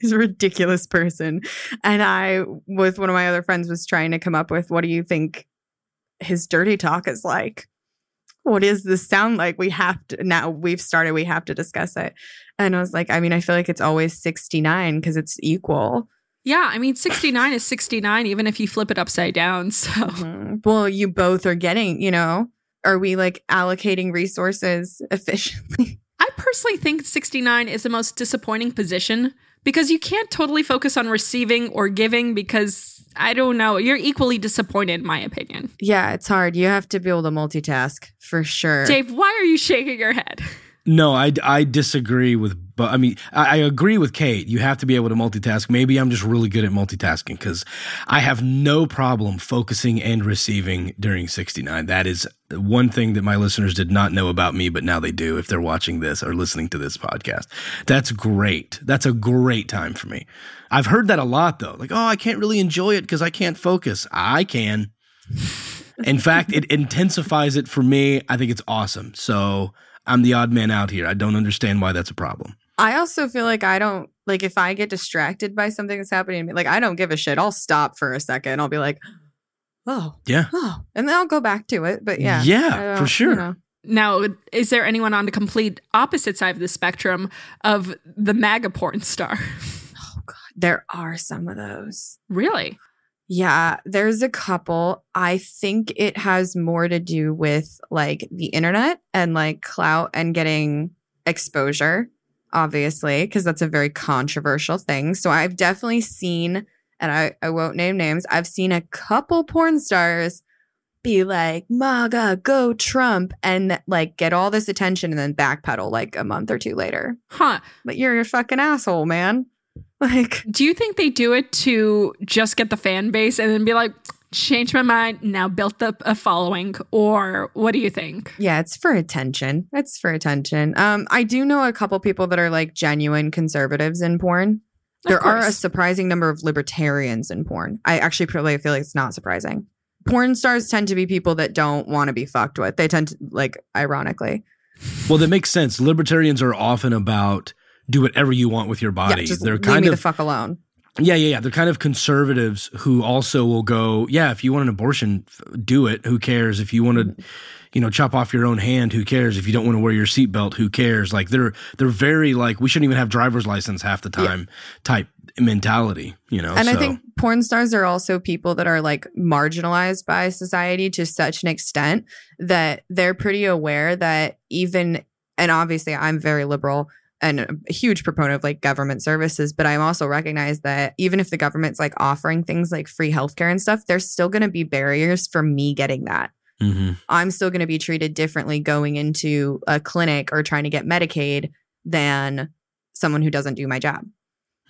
He's a ridiculous person. And I, with one of my other friends, was trying to come up with what do you think his dirty talk is like? What does this sound like? We have to, now we've started, we have to discuss it. And I was like, I mean, I feel like it's always 69 because it's equal. Yeah, I mean, 69 is 69, even if you flip it upside down. So, mm-hmm. well, you both are getting, you know, are we like allocating resources efficiently? I personally think 69 is the most disappointing position because you can't totally focus on receiving or giving because I don't know, you're equally disappointed, in my opinion. Yeah, it's hard. You have to be able to multitask for sure. Dave, why are you shaking your head? No, I, I disagree with, but I mean, I, I, agree with Kate. You have to be able to multitask. Maybe I'm just really good at multitasking because I have no problem focusing and receiving during 69. That is one thing that my listeners did not know about me, but now they do if they're watching this or listening to this podcast. That's great. That's a great time for me. I've heard that a lot though. Like, oh, I can't really enjoy it because I can't focus. I can. In fact, it intensifies it for me. I think it's awesome. So, I'm the odd man out here. I don't understand why that's a problem. I also feel like I don't like if I get distracted by something that's happening to me, like I don't give a shit. I'll stop for a second. I'll be like, oh, yeah, oh, and then I'll go back to it. But yeah, yeah, for sure. You know. Now, is there anyone on the complete opposite side of the spectrum of the MAGA porn star? Oh God, there are some of those. Really? Yeah, there's a couple. I think it has more to do with like the internet and like clout and getting exposure, obviously, because that's a very controversial thing. So I've definitely seen, and I, I won't name names, I've seen a couple porn stars be like, MAGA, go Trump, and like get all this attention and then backpedal like a month or two later. Huh. But you're a fucking asshole, man. Like, Do you think they do it to just get the fan base and then be like, change my mind, now built up a following? Or what do you think? yeah, it's for attention. It's for attention. Um, I do know a couple people that are like genuine conservatives in porn. Of There are a surprising number of libertarians in porn. I actually probably feel like it's not surprising. Porn stars tend to be people that don't want to be fucked with. They tend to like ironically. Well, that makes sense. Libertarians are often about do whatever you want with your body. yeah, just They're leave kind me of the fuck alone. Yeah, yeah, yeah. They're kind of conservatives who also will go, yeah, if you want an abortion, do it. Who cares? If you want to, mm. you know, chop off your own hand, who cares? If you don't want to wear your seatbelt, who cares? Like they're they're very like we shouldn't even have driver's license half the time type mentality, you know. And I think porn stars are also people that are like marginalized by society to such an extent that they're pretty aware that even, and obviously I'm very liberal and a huge proponent of like government services, but I'm also recognize that even if the government's like offering things like free healthcare and stuff, there's still going to be barriers for me getting that. Mhm. I'm still going to be treated differently going into a clinic or trying to get Medicaid than someone who doesn't do my job.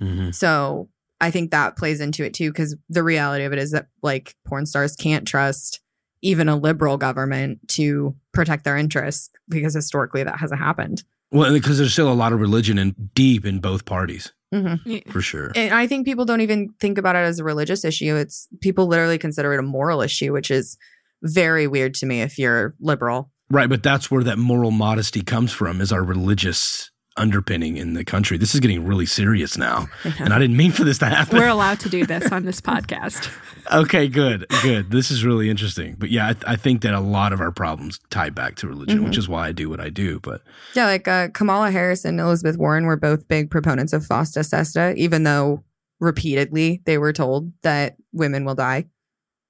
Mhm. So I think that plays into it too, because the reality of it is that like porn stars can't trust even a liberal government to protect their interests because historically that hasn't happened. Well, because there's still a lot of religion and deep in both parties Mm-hmm. for sure. And I think people don't even think about it as a religious issue. It's people literally consider it a moral issue, which is very weird to me if you're liberal. Right, but that's where that moral modesty comes from is our religious underpinning in the country. This is getting really serious now. And I didn't mean for this to happen. We're allowed to do this on this podcast. Okay, good, good. This is really interesting. But yeah, I, I think that a lot of our problems tie back to religion, which is why I do what I do. But Yeah, like uh, Kamala Harris and Elizabeth Warren were both big proponents of FOSTA SESTA, even though repeatedly they were told that women will die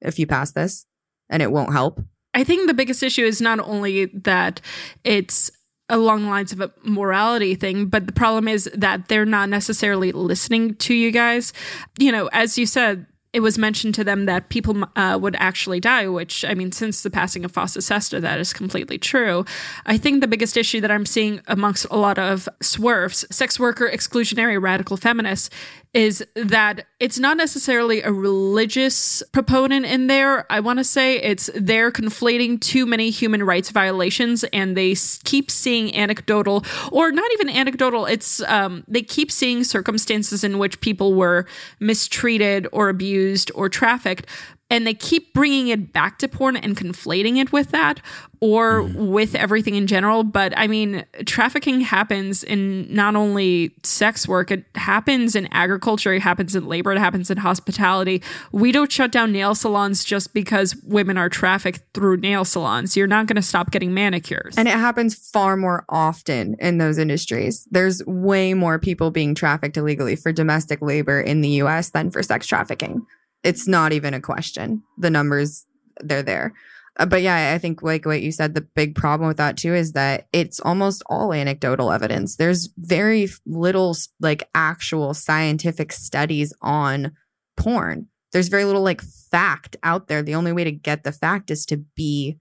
if you pass this and it won't help. I think the biggest issue is not only that it's along the lines of a morality thing, but the problem is that they're not necessarily listening to you guys. You know, as you said, it was mentioned to them that people uh, would actually die, which, I mean, since the passing of FOSTA SESTA, that is completely true. I think the biggest issue that I'm seeing amongst a lot of SWERFs, sex worker exclusionary radical feminists, is that it's not necessarily a religious proponent in there. I want to say it's they're conflating too many human rights violations and they keep seeing anecdotal or not even anecdotal. It's um, they keep seeing circumstances in which people were mistreated or abused or trafficked. And they keep bringing it back to porn and conflating it with that or mm-hmm. with everything in general. But I mean, trafficking happens in not only sex work, it happens in agriculture, it happens in labor, it happens in hospitality. We don't shut down nail salons just because women are trafficked through nail salons. You're not going to stop getting manicures. And it happens far more often in those industries. There's way more people being trafficked illegally for domestic labor in the US than for sex trafficking. It's not even a question. The numbers, they're there. Uh, but yeah, I think like what you said, the big problem with that too is that it's almost all anecdotal evidence. There's very little like actual scientific studies on porn. There's very little like fact out there. The only way to get the fact is to be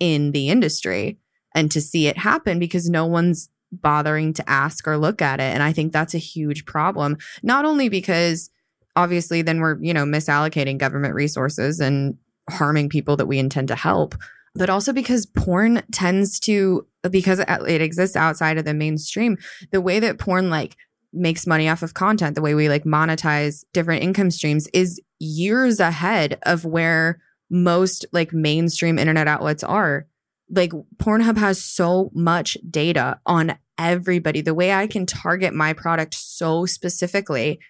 in the industry and to see it happen because no one's bothering to ask or look at it. And I think that's a huge problem. Not only because obviously then we're, you know, misallocating government resources and harming people that we intend to help, but also because porn tends to, because it exists outside of the mainstream, the way that porn like makes money off of content, the way we like monetize different income streams is years ahead of where most like mainstream internet outlets are like Pornhub has so much data on everybody. The way I can target my product so specifically,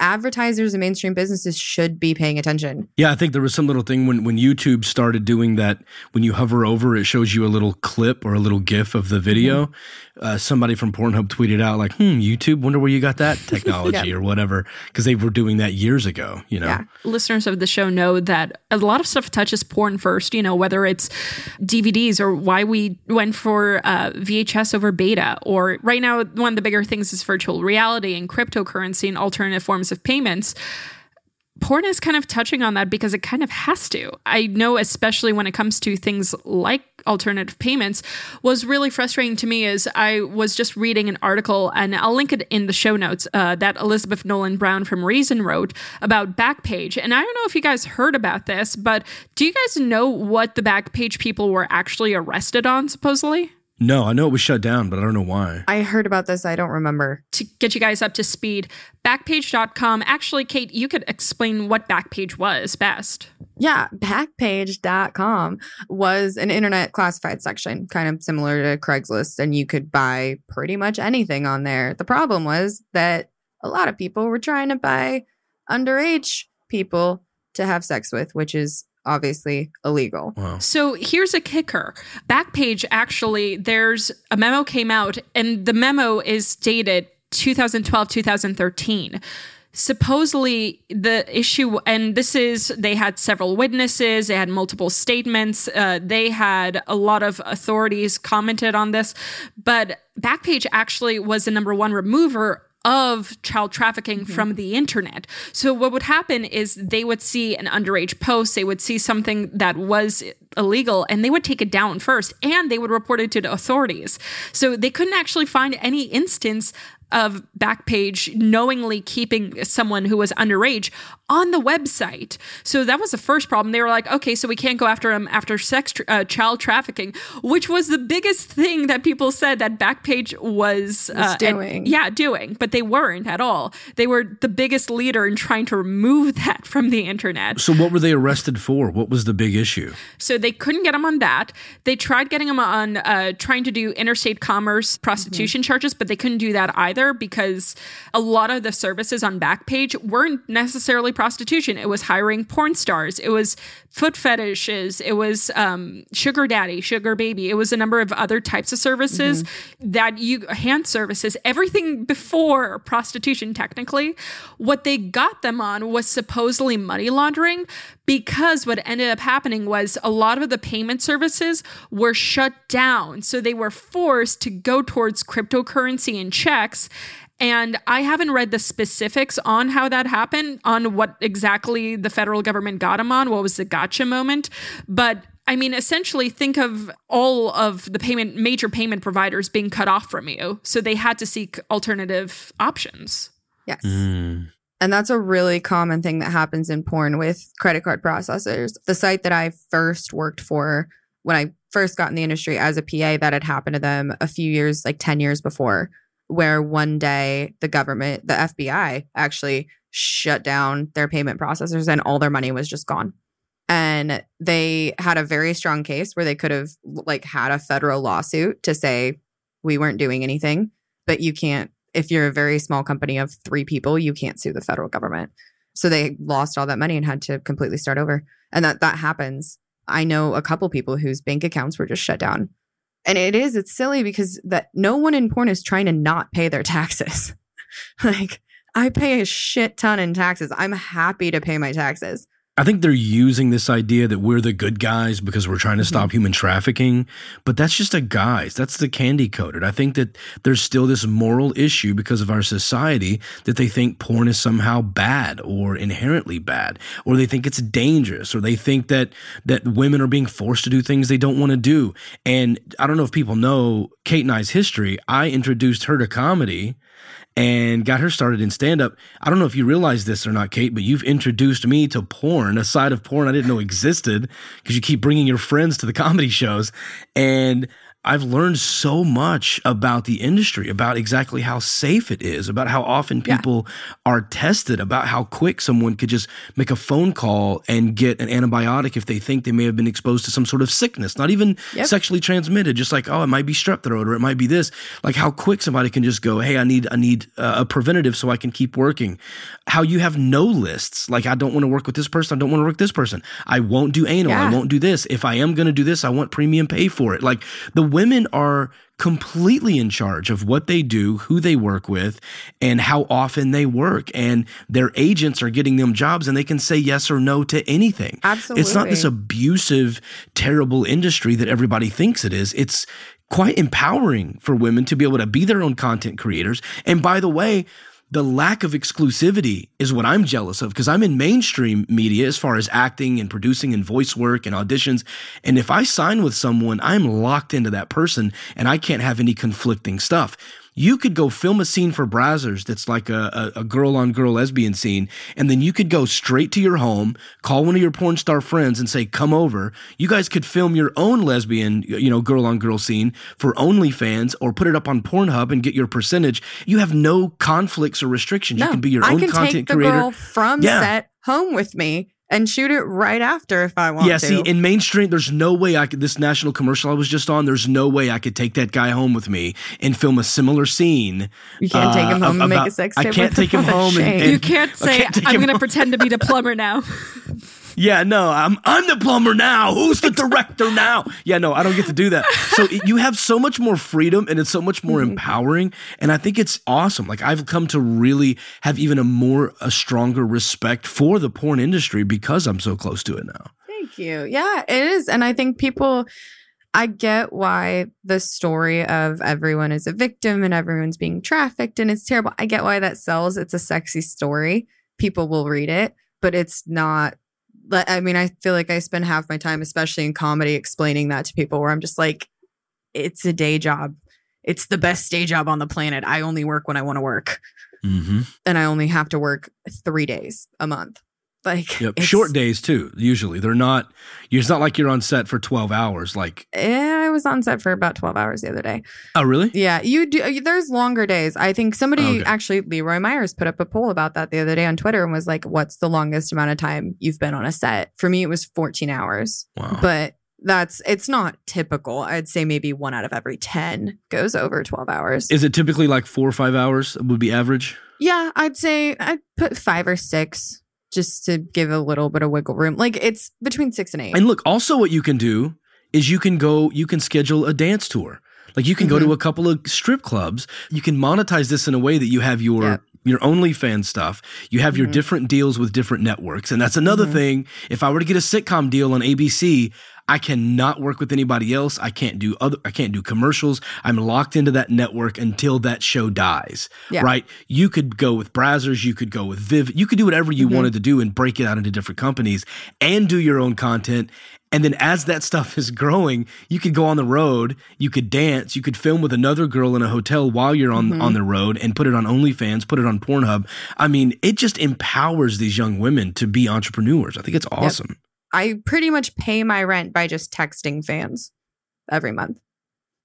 advertisers and mainstream businesses should be paying attention. Yeah, I think there was some little thing when, when YouTube started doing that. When you hover over, it shows you a little clip or a little GIF of the video. Mm-hmm. Uh, somebody from Pornhub tweeted out like, "Hmm, YouTube, wonder where you got that technology Yeah. or whatever," because they were doing that years ago. You know, Yeah. listeners of the show know that a lot of stuff touches porn first, you know, whether it's DVDs or why we went for uh, VHS over beta, or right now, one of the bigger things is virtual reality and cryptocurrency and alternative forms of payments. porn is kind of touching on that because it kind of has to. I know, especially when it comes to things like alternative payments, was really frustrating to me is I was just reading an article, and I'll link it in the show notes, uh, that Elizabeth Nolan Brown from Reason wrote about Backpage. And I don't know if you guys heard about this, but do you guys know what the Backpage people were actually arrested on, supposedly? No, I know it was shut down, but I don't know why. I heard about this. I don't remember. To get you guys up to speed, Backpage.com. Actually, Kate, you could explain what Backpage was best. Yeah, Backpage.com was an internet classified section, kind of similar to Craigslist, and you could buy pretty much anything on there. The problem was that a lot of people were trying to buy underage people to have sex with, which is obviously illegal. Wow. So here's a kicker. Backpage actually, there's a memo came out, and the memo is dated 2012, 2013 supposedly the issue and this is they had several witnesses they had multiple statements uh, they had a lot of authorities commented on this but backpage actually was the number one remover of child trafficking mm-hmm. from the internet. So what would happen is they would see an underage post, they would see something that was illegal and they would take it down first and they would report it to the authorities. So they couldn't actually find any instance of Backpage knowingly keeping someone who was underage on the website. So that was the first problem. They were like, okay, so we can't go after him after sex, uh, child trafficking, which was the biggest thing that people said that Backpage was, uh, doing. And, yeah, doing, but they weren't at all. They were the biggest leader in trying to remove that from the internet. So what were they arrested for? What was the big issue? So they couldn't get him on that. They tried getting him on uh, trying to do interstate commerce prostitution mm-hmm. charges, but they couldn't do that either because a lot of the services on Backpage weren't necessarily prostitution. It was hiring porn stars. It was foot fetishes. It was um, sugar daddy, sugar baby. It was a number of other types of services mm-hmm. that you hand services, everything before prostitution, technically. What they got them on was supposedly money laundering because what ended up happening was a lot of the payment services were shut down. So they were forced to go towards cryptocurrency and checks. And I haven't read the specifics on how that happened, on what exactly the federal government got him on, what was the gotcha moment. But I mean, essentially, think of all of the payment, major payment providers being cut off from you. So they had to seek alternative options. Yes. Mm. And that's a really common thing that happens in porn with credit card processors. The site that I first worked for when I first got in the industry as a PA, that had happened to them a few years, like 10 years before where one day the government, the FBI actually shut down their payment processors and all their money was just gone. And they had a very strong case where they could have like had a federal lawsuit to say we weren't doing anything, but you can't if you're a very small company of 3 people, you can't sue the federal government. So they lost all that money and had to completely start over. And that that happens. I know a couple people whose bank accounts were just shut down and it is, it's silly because that no one in porn is trying to not pay their taxes. like I pay a shit ton in taxes. I'm happy to pay my taxes. I think they're using this idea that we're the good guys because we're trying to mm-hmm. stop human trafficking, but that's just a guise. That's the candy coated. I think that there's still this moral issue because of our society that they think porn is somehow bad or inherently bad, or they think it's dangerous, or they think that that women are being forced to do things they don't want to do. And I don't know if people know Kate and I's history. I introduced her to comedy and got her started in stand up. I don't know if you realize this or not, Kate, but you've introduced me to porn, a side of porn I didn't know existed because you keep bringing your friends to the comedy shows. And I've learned so much about the industry, about exactly how safe it is, about how often people yeah. are tested, about how quick someone could just make a phone call and get an antibiotic if they think they may have been exposed to some sort of sickness, not even yep. sexually transmitted, just like, oh, it might be strep throat or it might be this. Like how quick somebody can just go, hey, I need I need uh, a preventative so I can keep working. How you have no lists, like I don't want to work with this person, I don't want to work with this person. I won't do anal, yeah. I won't do this. If I am going to do this, I want premium pay for it. Like the women are completely in charge of what they do, who they work with, and how often they work. And their agents are getting them jobs and they can say yes or no to anything. Absolutely. It's not this abusive, terrible industry that everybody thinks it is. It's quite empowering for women to be able to be their own content creators. And by the way, the lack of exclusivity is what I'm jealous of because I'm in mainstream media as far as acting and producing and voice work and auditions. And if I sign with someone, I'm locked into that person and I can't have any conflicting stuff you could go film a scene for Brazzers that's like a, a, a girl on girl lesbian scene, and then you could go straight to your home, call one of your porn star friends, and say, "Come over." You guys could film your own lesbian, you know, girl on girl scene for OnlyFans, or put it up on Pornhub and get your percentage. You have no conflicts or restrictions. No, you can be your I own can content take the creator. girl from Yeah. set home with me and shoot it right after if I want yeah, to. see, in mainstream, there's no way I could. This national commercial I was just on, there's no way I could take that guy home with me and film a similar scene. you can't take him uh, home and make a sex tape. I can't with take him home and- and- You can't say can't I'm going to pretend to be the plumber now. Yeah, no, I'm I'm the plumber now. Who's the director now? Yeah, no, I don't get to do that. So it- you have so much more freedom and it's so much more Mm-hmm. empowering and I think it's awesome. Like I've come to really have even a more a stronger respect for the porn industry because I'm so close to it now. Thank you. Yeah, it is. And I think people, I get why the story of everyone is a victim and everyone's being trafficked and it's terrible. I get why that sells. It's a sexy story. People will read it, but it's not. Like- I mean, I feel like I spend half my time, especially in comedy, explaining that to people where I'm just like, it's a day job. It's the best day job on the planet. I only work when I want to work Mm-hmm. and I only have to work three days a month. Like, Yep. Short days too. Usually they're not. It's not like you're on set for 12 hours. Like, Eh, I was on set for about 12 hours the other day. oh really? Yeah, you do. There's longer days. I think somebody Okay. actually, Lee Roy Myers, put up a poll about that the other day on Twitter and was like, "What's the longest amount of time you've been on a set?" For me, it was 14 hours, Wow. but that's it's not typical. I'd say maybe one out of every 10 goes over 12 hours. Is it typically like four or five hours would be average? yeah, I'd say I'd put five or six just to give a little bit of wiggle room. Like it's between six and eight. And look, also what you can do is you can go, you can schedule a dance tour. Like you can go Mm-hmm. to a couple of strip clubs. You can monetize this in a way that you have your Yep. your OnlyFans stuff. You have your Mhm. different deals with different networks. And that's another Mhm. thing. If I were to get a sitcom deal on ABC, I cannot work with anybody else. I can't do other I can't do commercials. I'm locked into that network until that show dies. Yeah. Right? You could go with Brazzers, you could go with Viv, you could do whatever you Mhm. wanted to do and break it out into different companies and do your own content. And then as that stuff is growing, you could go on the road, you could dance, you could film with another girl in a hotel while you're on Mhm. on the road and put it on OnlyFans, put it on Pornhub. I mean, it just empowers these young women to be entrepreneurs. I think it's awesome. I pretty much pay my rent by just texting fans every month.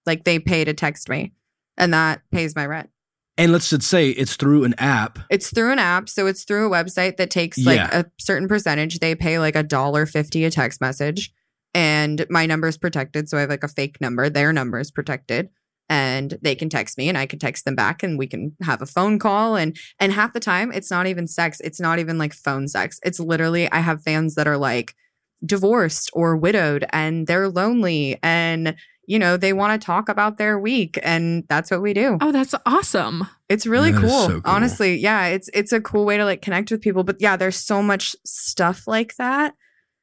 Like they pay to text me, and that pays my rent. And let's just say it's through an app. It's through an app, so it's through a website that takes like Yeah. a certain percentage. They pay like a dollar fifty a text message, and my number is protected. So I have like a fake number. Their number is protected, and they can text me, and I can text them back, and we can have a phone call. and And half the time, it's not even sex. It's not even like phone sex. It's literally I have fans that are like divorced or widowed, and they're lonely, and you know they want to talk about their week, and that's what we do. Oh, that's awesome. It's really cool. so cool. Honestly, yeah, it's it's a cool way to like connect with people. But yeah, there's so much stuff like that.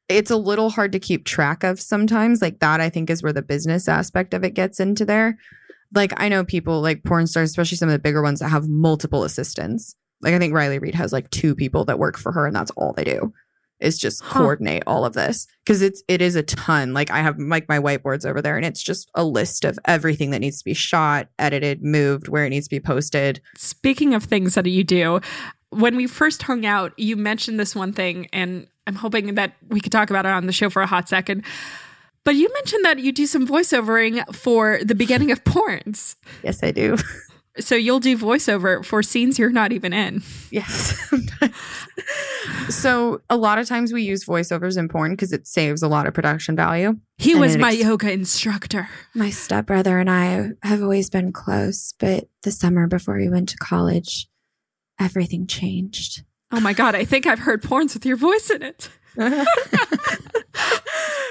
It's a little hard to keep track of sometimes. Like that, I think is where the business aspect of it gets into there. Like I know people like porn stars, especially some of the bigger ones that have multiple assistants. Like I think Riley Reid has like two people that work for her, and that's all they do is just Huh. coordinate all of this because it's it is a ton. Like I have like my whiteboards over there, and it's just a list of everything that needs to be shot, edited, moved, where it needs to be posted. Speaking of things that you do, when we first hung out, you mentioned this one thing, and I'm hoping that we could talk about it on the show for a hot second. But you mentioned that you do some voiceovering for the beginning of porns. Yes, I do. So you'll do voiceover for scenes you're not even in. Yes. so a lot of times we use voiceovers in porn because it saves a lot of production value. He And was my ex- yoga instructor. My stepbrother and I have always been close, but the summer before we went to college, everything changed. Oh my God, I think I've heard porns with your voice in it.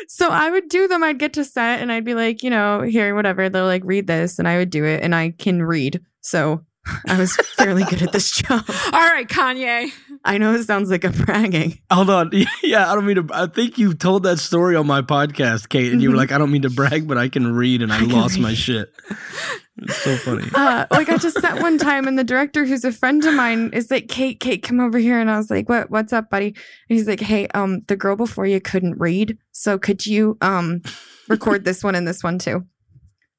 so I would do them. I'd get to set and I'd be like, you know, here, whatever. They're like, read this. And I would do it. And I can read. So I was fairly good at this job. All right, Kanye. I know it sounds like I'm bragging. Hold on. Yeah, I don't mean to. I think you told that story on my podcast, Kate, and you were Mhm. like, I don't mean to brag, but I can read and I, I can lost my shit. It's so funny. uh, like I just sat one time, and the director, who's a friend of mine, is like, "Kate, Kate, come over here." And I was like, "What? What's up, buddy?" And he's like, "Hey, um, the girl before you couldn't read, so could you um record this one and this one too?"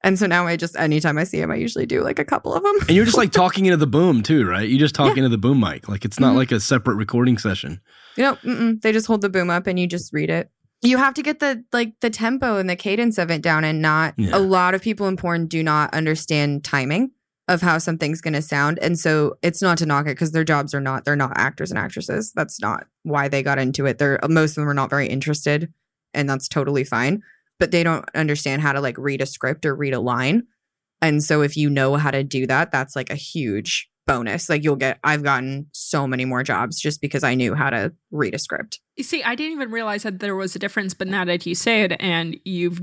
And so now I just anytime I see him, I usually do like a couple of them. And you're just like talking into the boom too, right? You just talk into the boom mic. Like it's not Mhm. like a separate recording session. You know, they just hold the boom up and you just read it. You have to get the like the tempo and the cadence of it down, and not Yeah. a lot of people in porn do not understand timing of how something's going to sound, and so it's not to knock it because their jobs are not they're not actors and actresses. That's not why they got into it. They're most of them are not very interested, and that's totally fine. But they don't understand how to like read a script or read a line, and so if you know how to do that, that's like a huge bonus. Like you'll get I've gotten so many more jobs just because I knew how to read a script. You see, I didn't even realize that there was a difference, but now that you say it and you've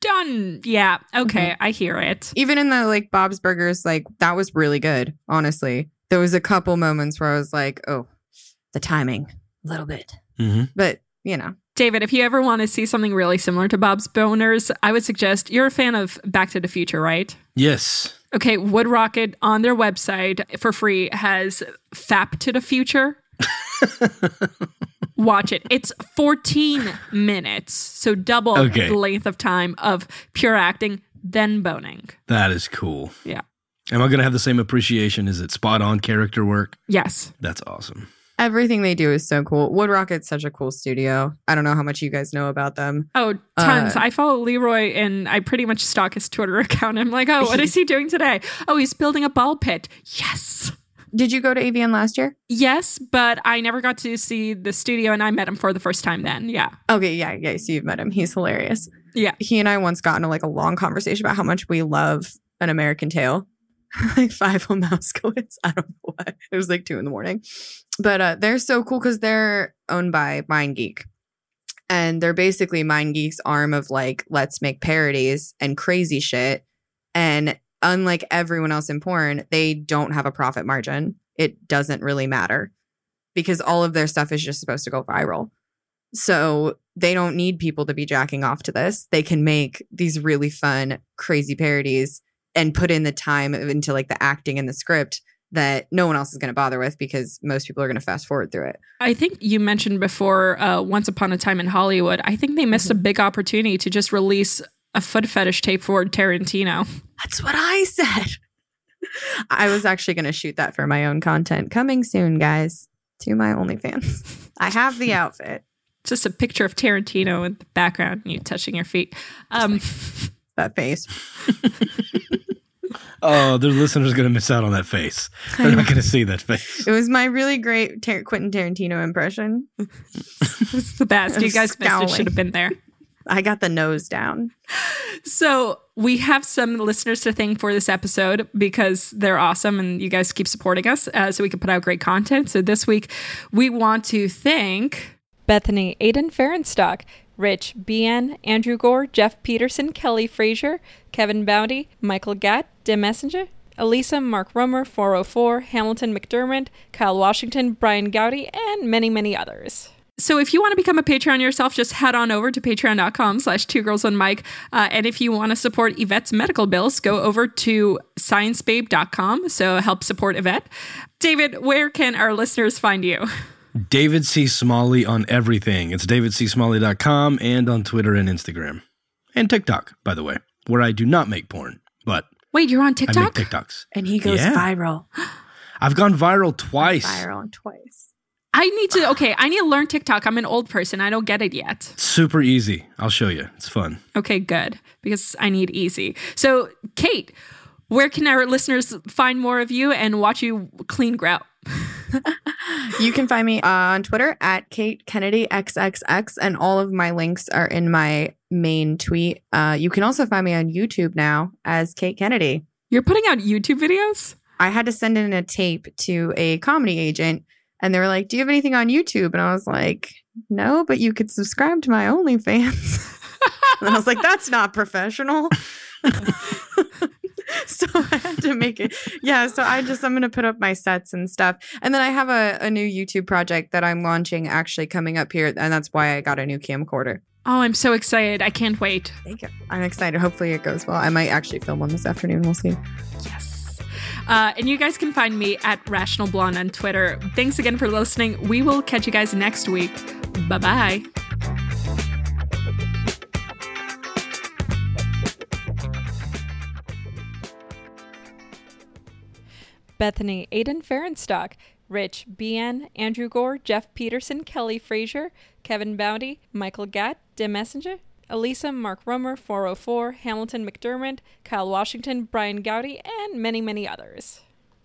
done, yeah, okay, I hear it. Even in the like Bob's Burgers, like that was really good, honestly. There was a couple moments where I was like, oh, the timing, a little bit. Mm-hmm. But, you know, David, if you ever want to see something really similar to Bob's Boners, I would suggest you're a fan of Back to the Future, right? Yes. Okay, WoodRocket on their website for free has Fap to the Future. Watch it. It's 14 minutes, so double Okay. the length of time of pure acting, then boning. That is cool. Yeah. Am I going to have the same appreciation? Is it spot on character work? Yes. That's awesome. Everything they do is so cool. WoodRocket's such a cool studio. I don't know how much you guys know about them. Oh, tons. Uh, I follow Lee Roy and I pretty much stalk his Twitter account. I'm like, oh, what is he doing today? Oh, he's building a ball pit. Yes. Did you go to AVN last year? Yes, but I never got to see the studio and I met him for the first time then. Yeah. Okay, yeah, yeah. So you've met him. He's hilarious. Yeah. He and I once got into like a long conversation about how much we love an American Tail. like five home Mousekewitz. I don't know why. It was like two in the morning. But uh, they're so cool because they're owned by MindGeek. And they're basically MindGeek's arm of like, let's make parodies and crazy shit. And unlike everyone else in porn, they don't have a profit margin. It doesn't really matter because all of their stuff is just supposed to go viral. So they don't need people to be jacking off to this. They can make these really fun, crazy parodies and put in the time into like the acting and the script that no one else is going to bother with because most people are going to fast forward through it. I think you mentioned before uh, Once Upon a Time in Hollywood. I think they missed a big opportunity to just release a foot fetish tape for Tarantino. That's what I said. I was actually going to shoot that for my own content. Coming soon, guys, to my OnlyFans. I have the outfit. Just a picture of Tarantino in the background you touching your feet. Um, That face. Oh, the listeners going to miss out on that face. They're not going to see that face. It was my really great Tar- Quentin Tarantino impression. it's the best. You guys missed it. Should have been there. I got the nose down. So we have some listeners to thank for this episode because they're awesome and you guys keep supporting us uh, so we can put out great content. So this week we want to thank Bethany Aiden Ferenstock, Rich BN, Andrew Gore, Jeff Peterson, Kelly Frazier, Kevin Bounty, Michael Gatt, Dim Messenger, Elisa, Mark Romer, 404, Hamilton McDermott, Kyle Washington, Brian Gowdy, and many, many others. So if you want to become a Patreon yourself, just head on over to patreon.com slash two girls one mic. Uh, and if you want to support Yvette's medical bills, go over to sciencebabe.com. So help support Yvette. David, where can our listeners find you? David C. Smalley on everything. It's davidcsmalley.com and on Twitter and Instagram. And TikTok, by the way, where I do not make porn, but Wait, you're on I make TikTok? TikToks. And he goes Yeah. viral. I've gone viral twice. Viral twice. I need to, okay, I need to learn TikTok. I'm an old person. I don't get it yet. Super easy. I'll show you. It's fun. Okay, good, because I need easy. So, Kate, where can our listeners find more of you and watch you clean grout? You can find me on Twitter at Kate Kennedy XXX, and all of my links are in my main tweet. Uh, you can also find me on YouTube now as Kate Kennedy. You're putting out YouTube videos? I had to send in a tape to a comedy agent, and they were like, "Do you have anything on YouTube?" And I was like, "No, but you could subscribe to my OnlyFans." and I was like, "That's not professional." so I had to make it. Yeah, so I just I'm gonna put up my sets and stuff, and then I have a, a new YouTube project that I'm launching actually coming up here, and that's why I got a new camcorder. Oh, I'm so excited. I can't wait. Thank you. I'm excited. Hopefully it goes well. I might actually film one this afternoon. We'll see. Yes. Uh, and you guys can find me at Rational Blonde on Twitter. Thanks again for listening. We will catch you guys next week. Bye bye. Bethany Aiden Ferenstock, Rich BN, Andrew Gore, Jeff Peterson, Kelly Frazier, Kevin Bowdy, Michael Gatt, Dim Messenger, Elisa, Mark Romer, 404, Hamilton McDermott, Kyle Washington, Brian Gowdy, and many, many others.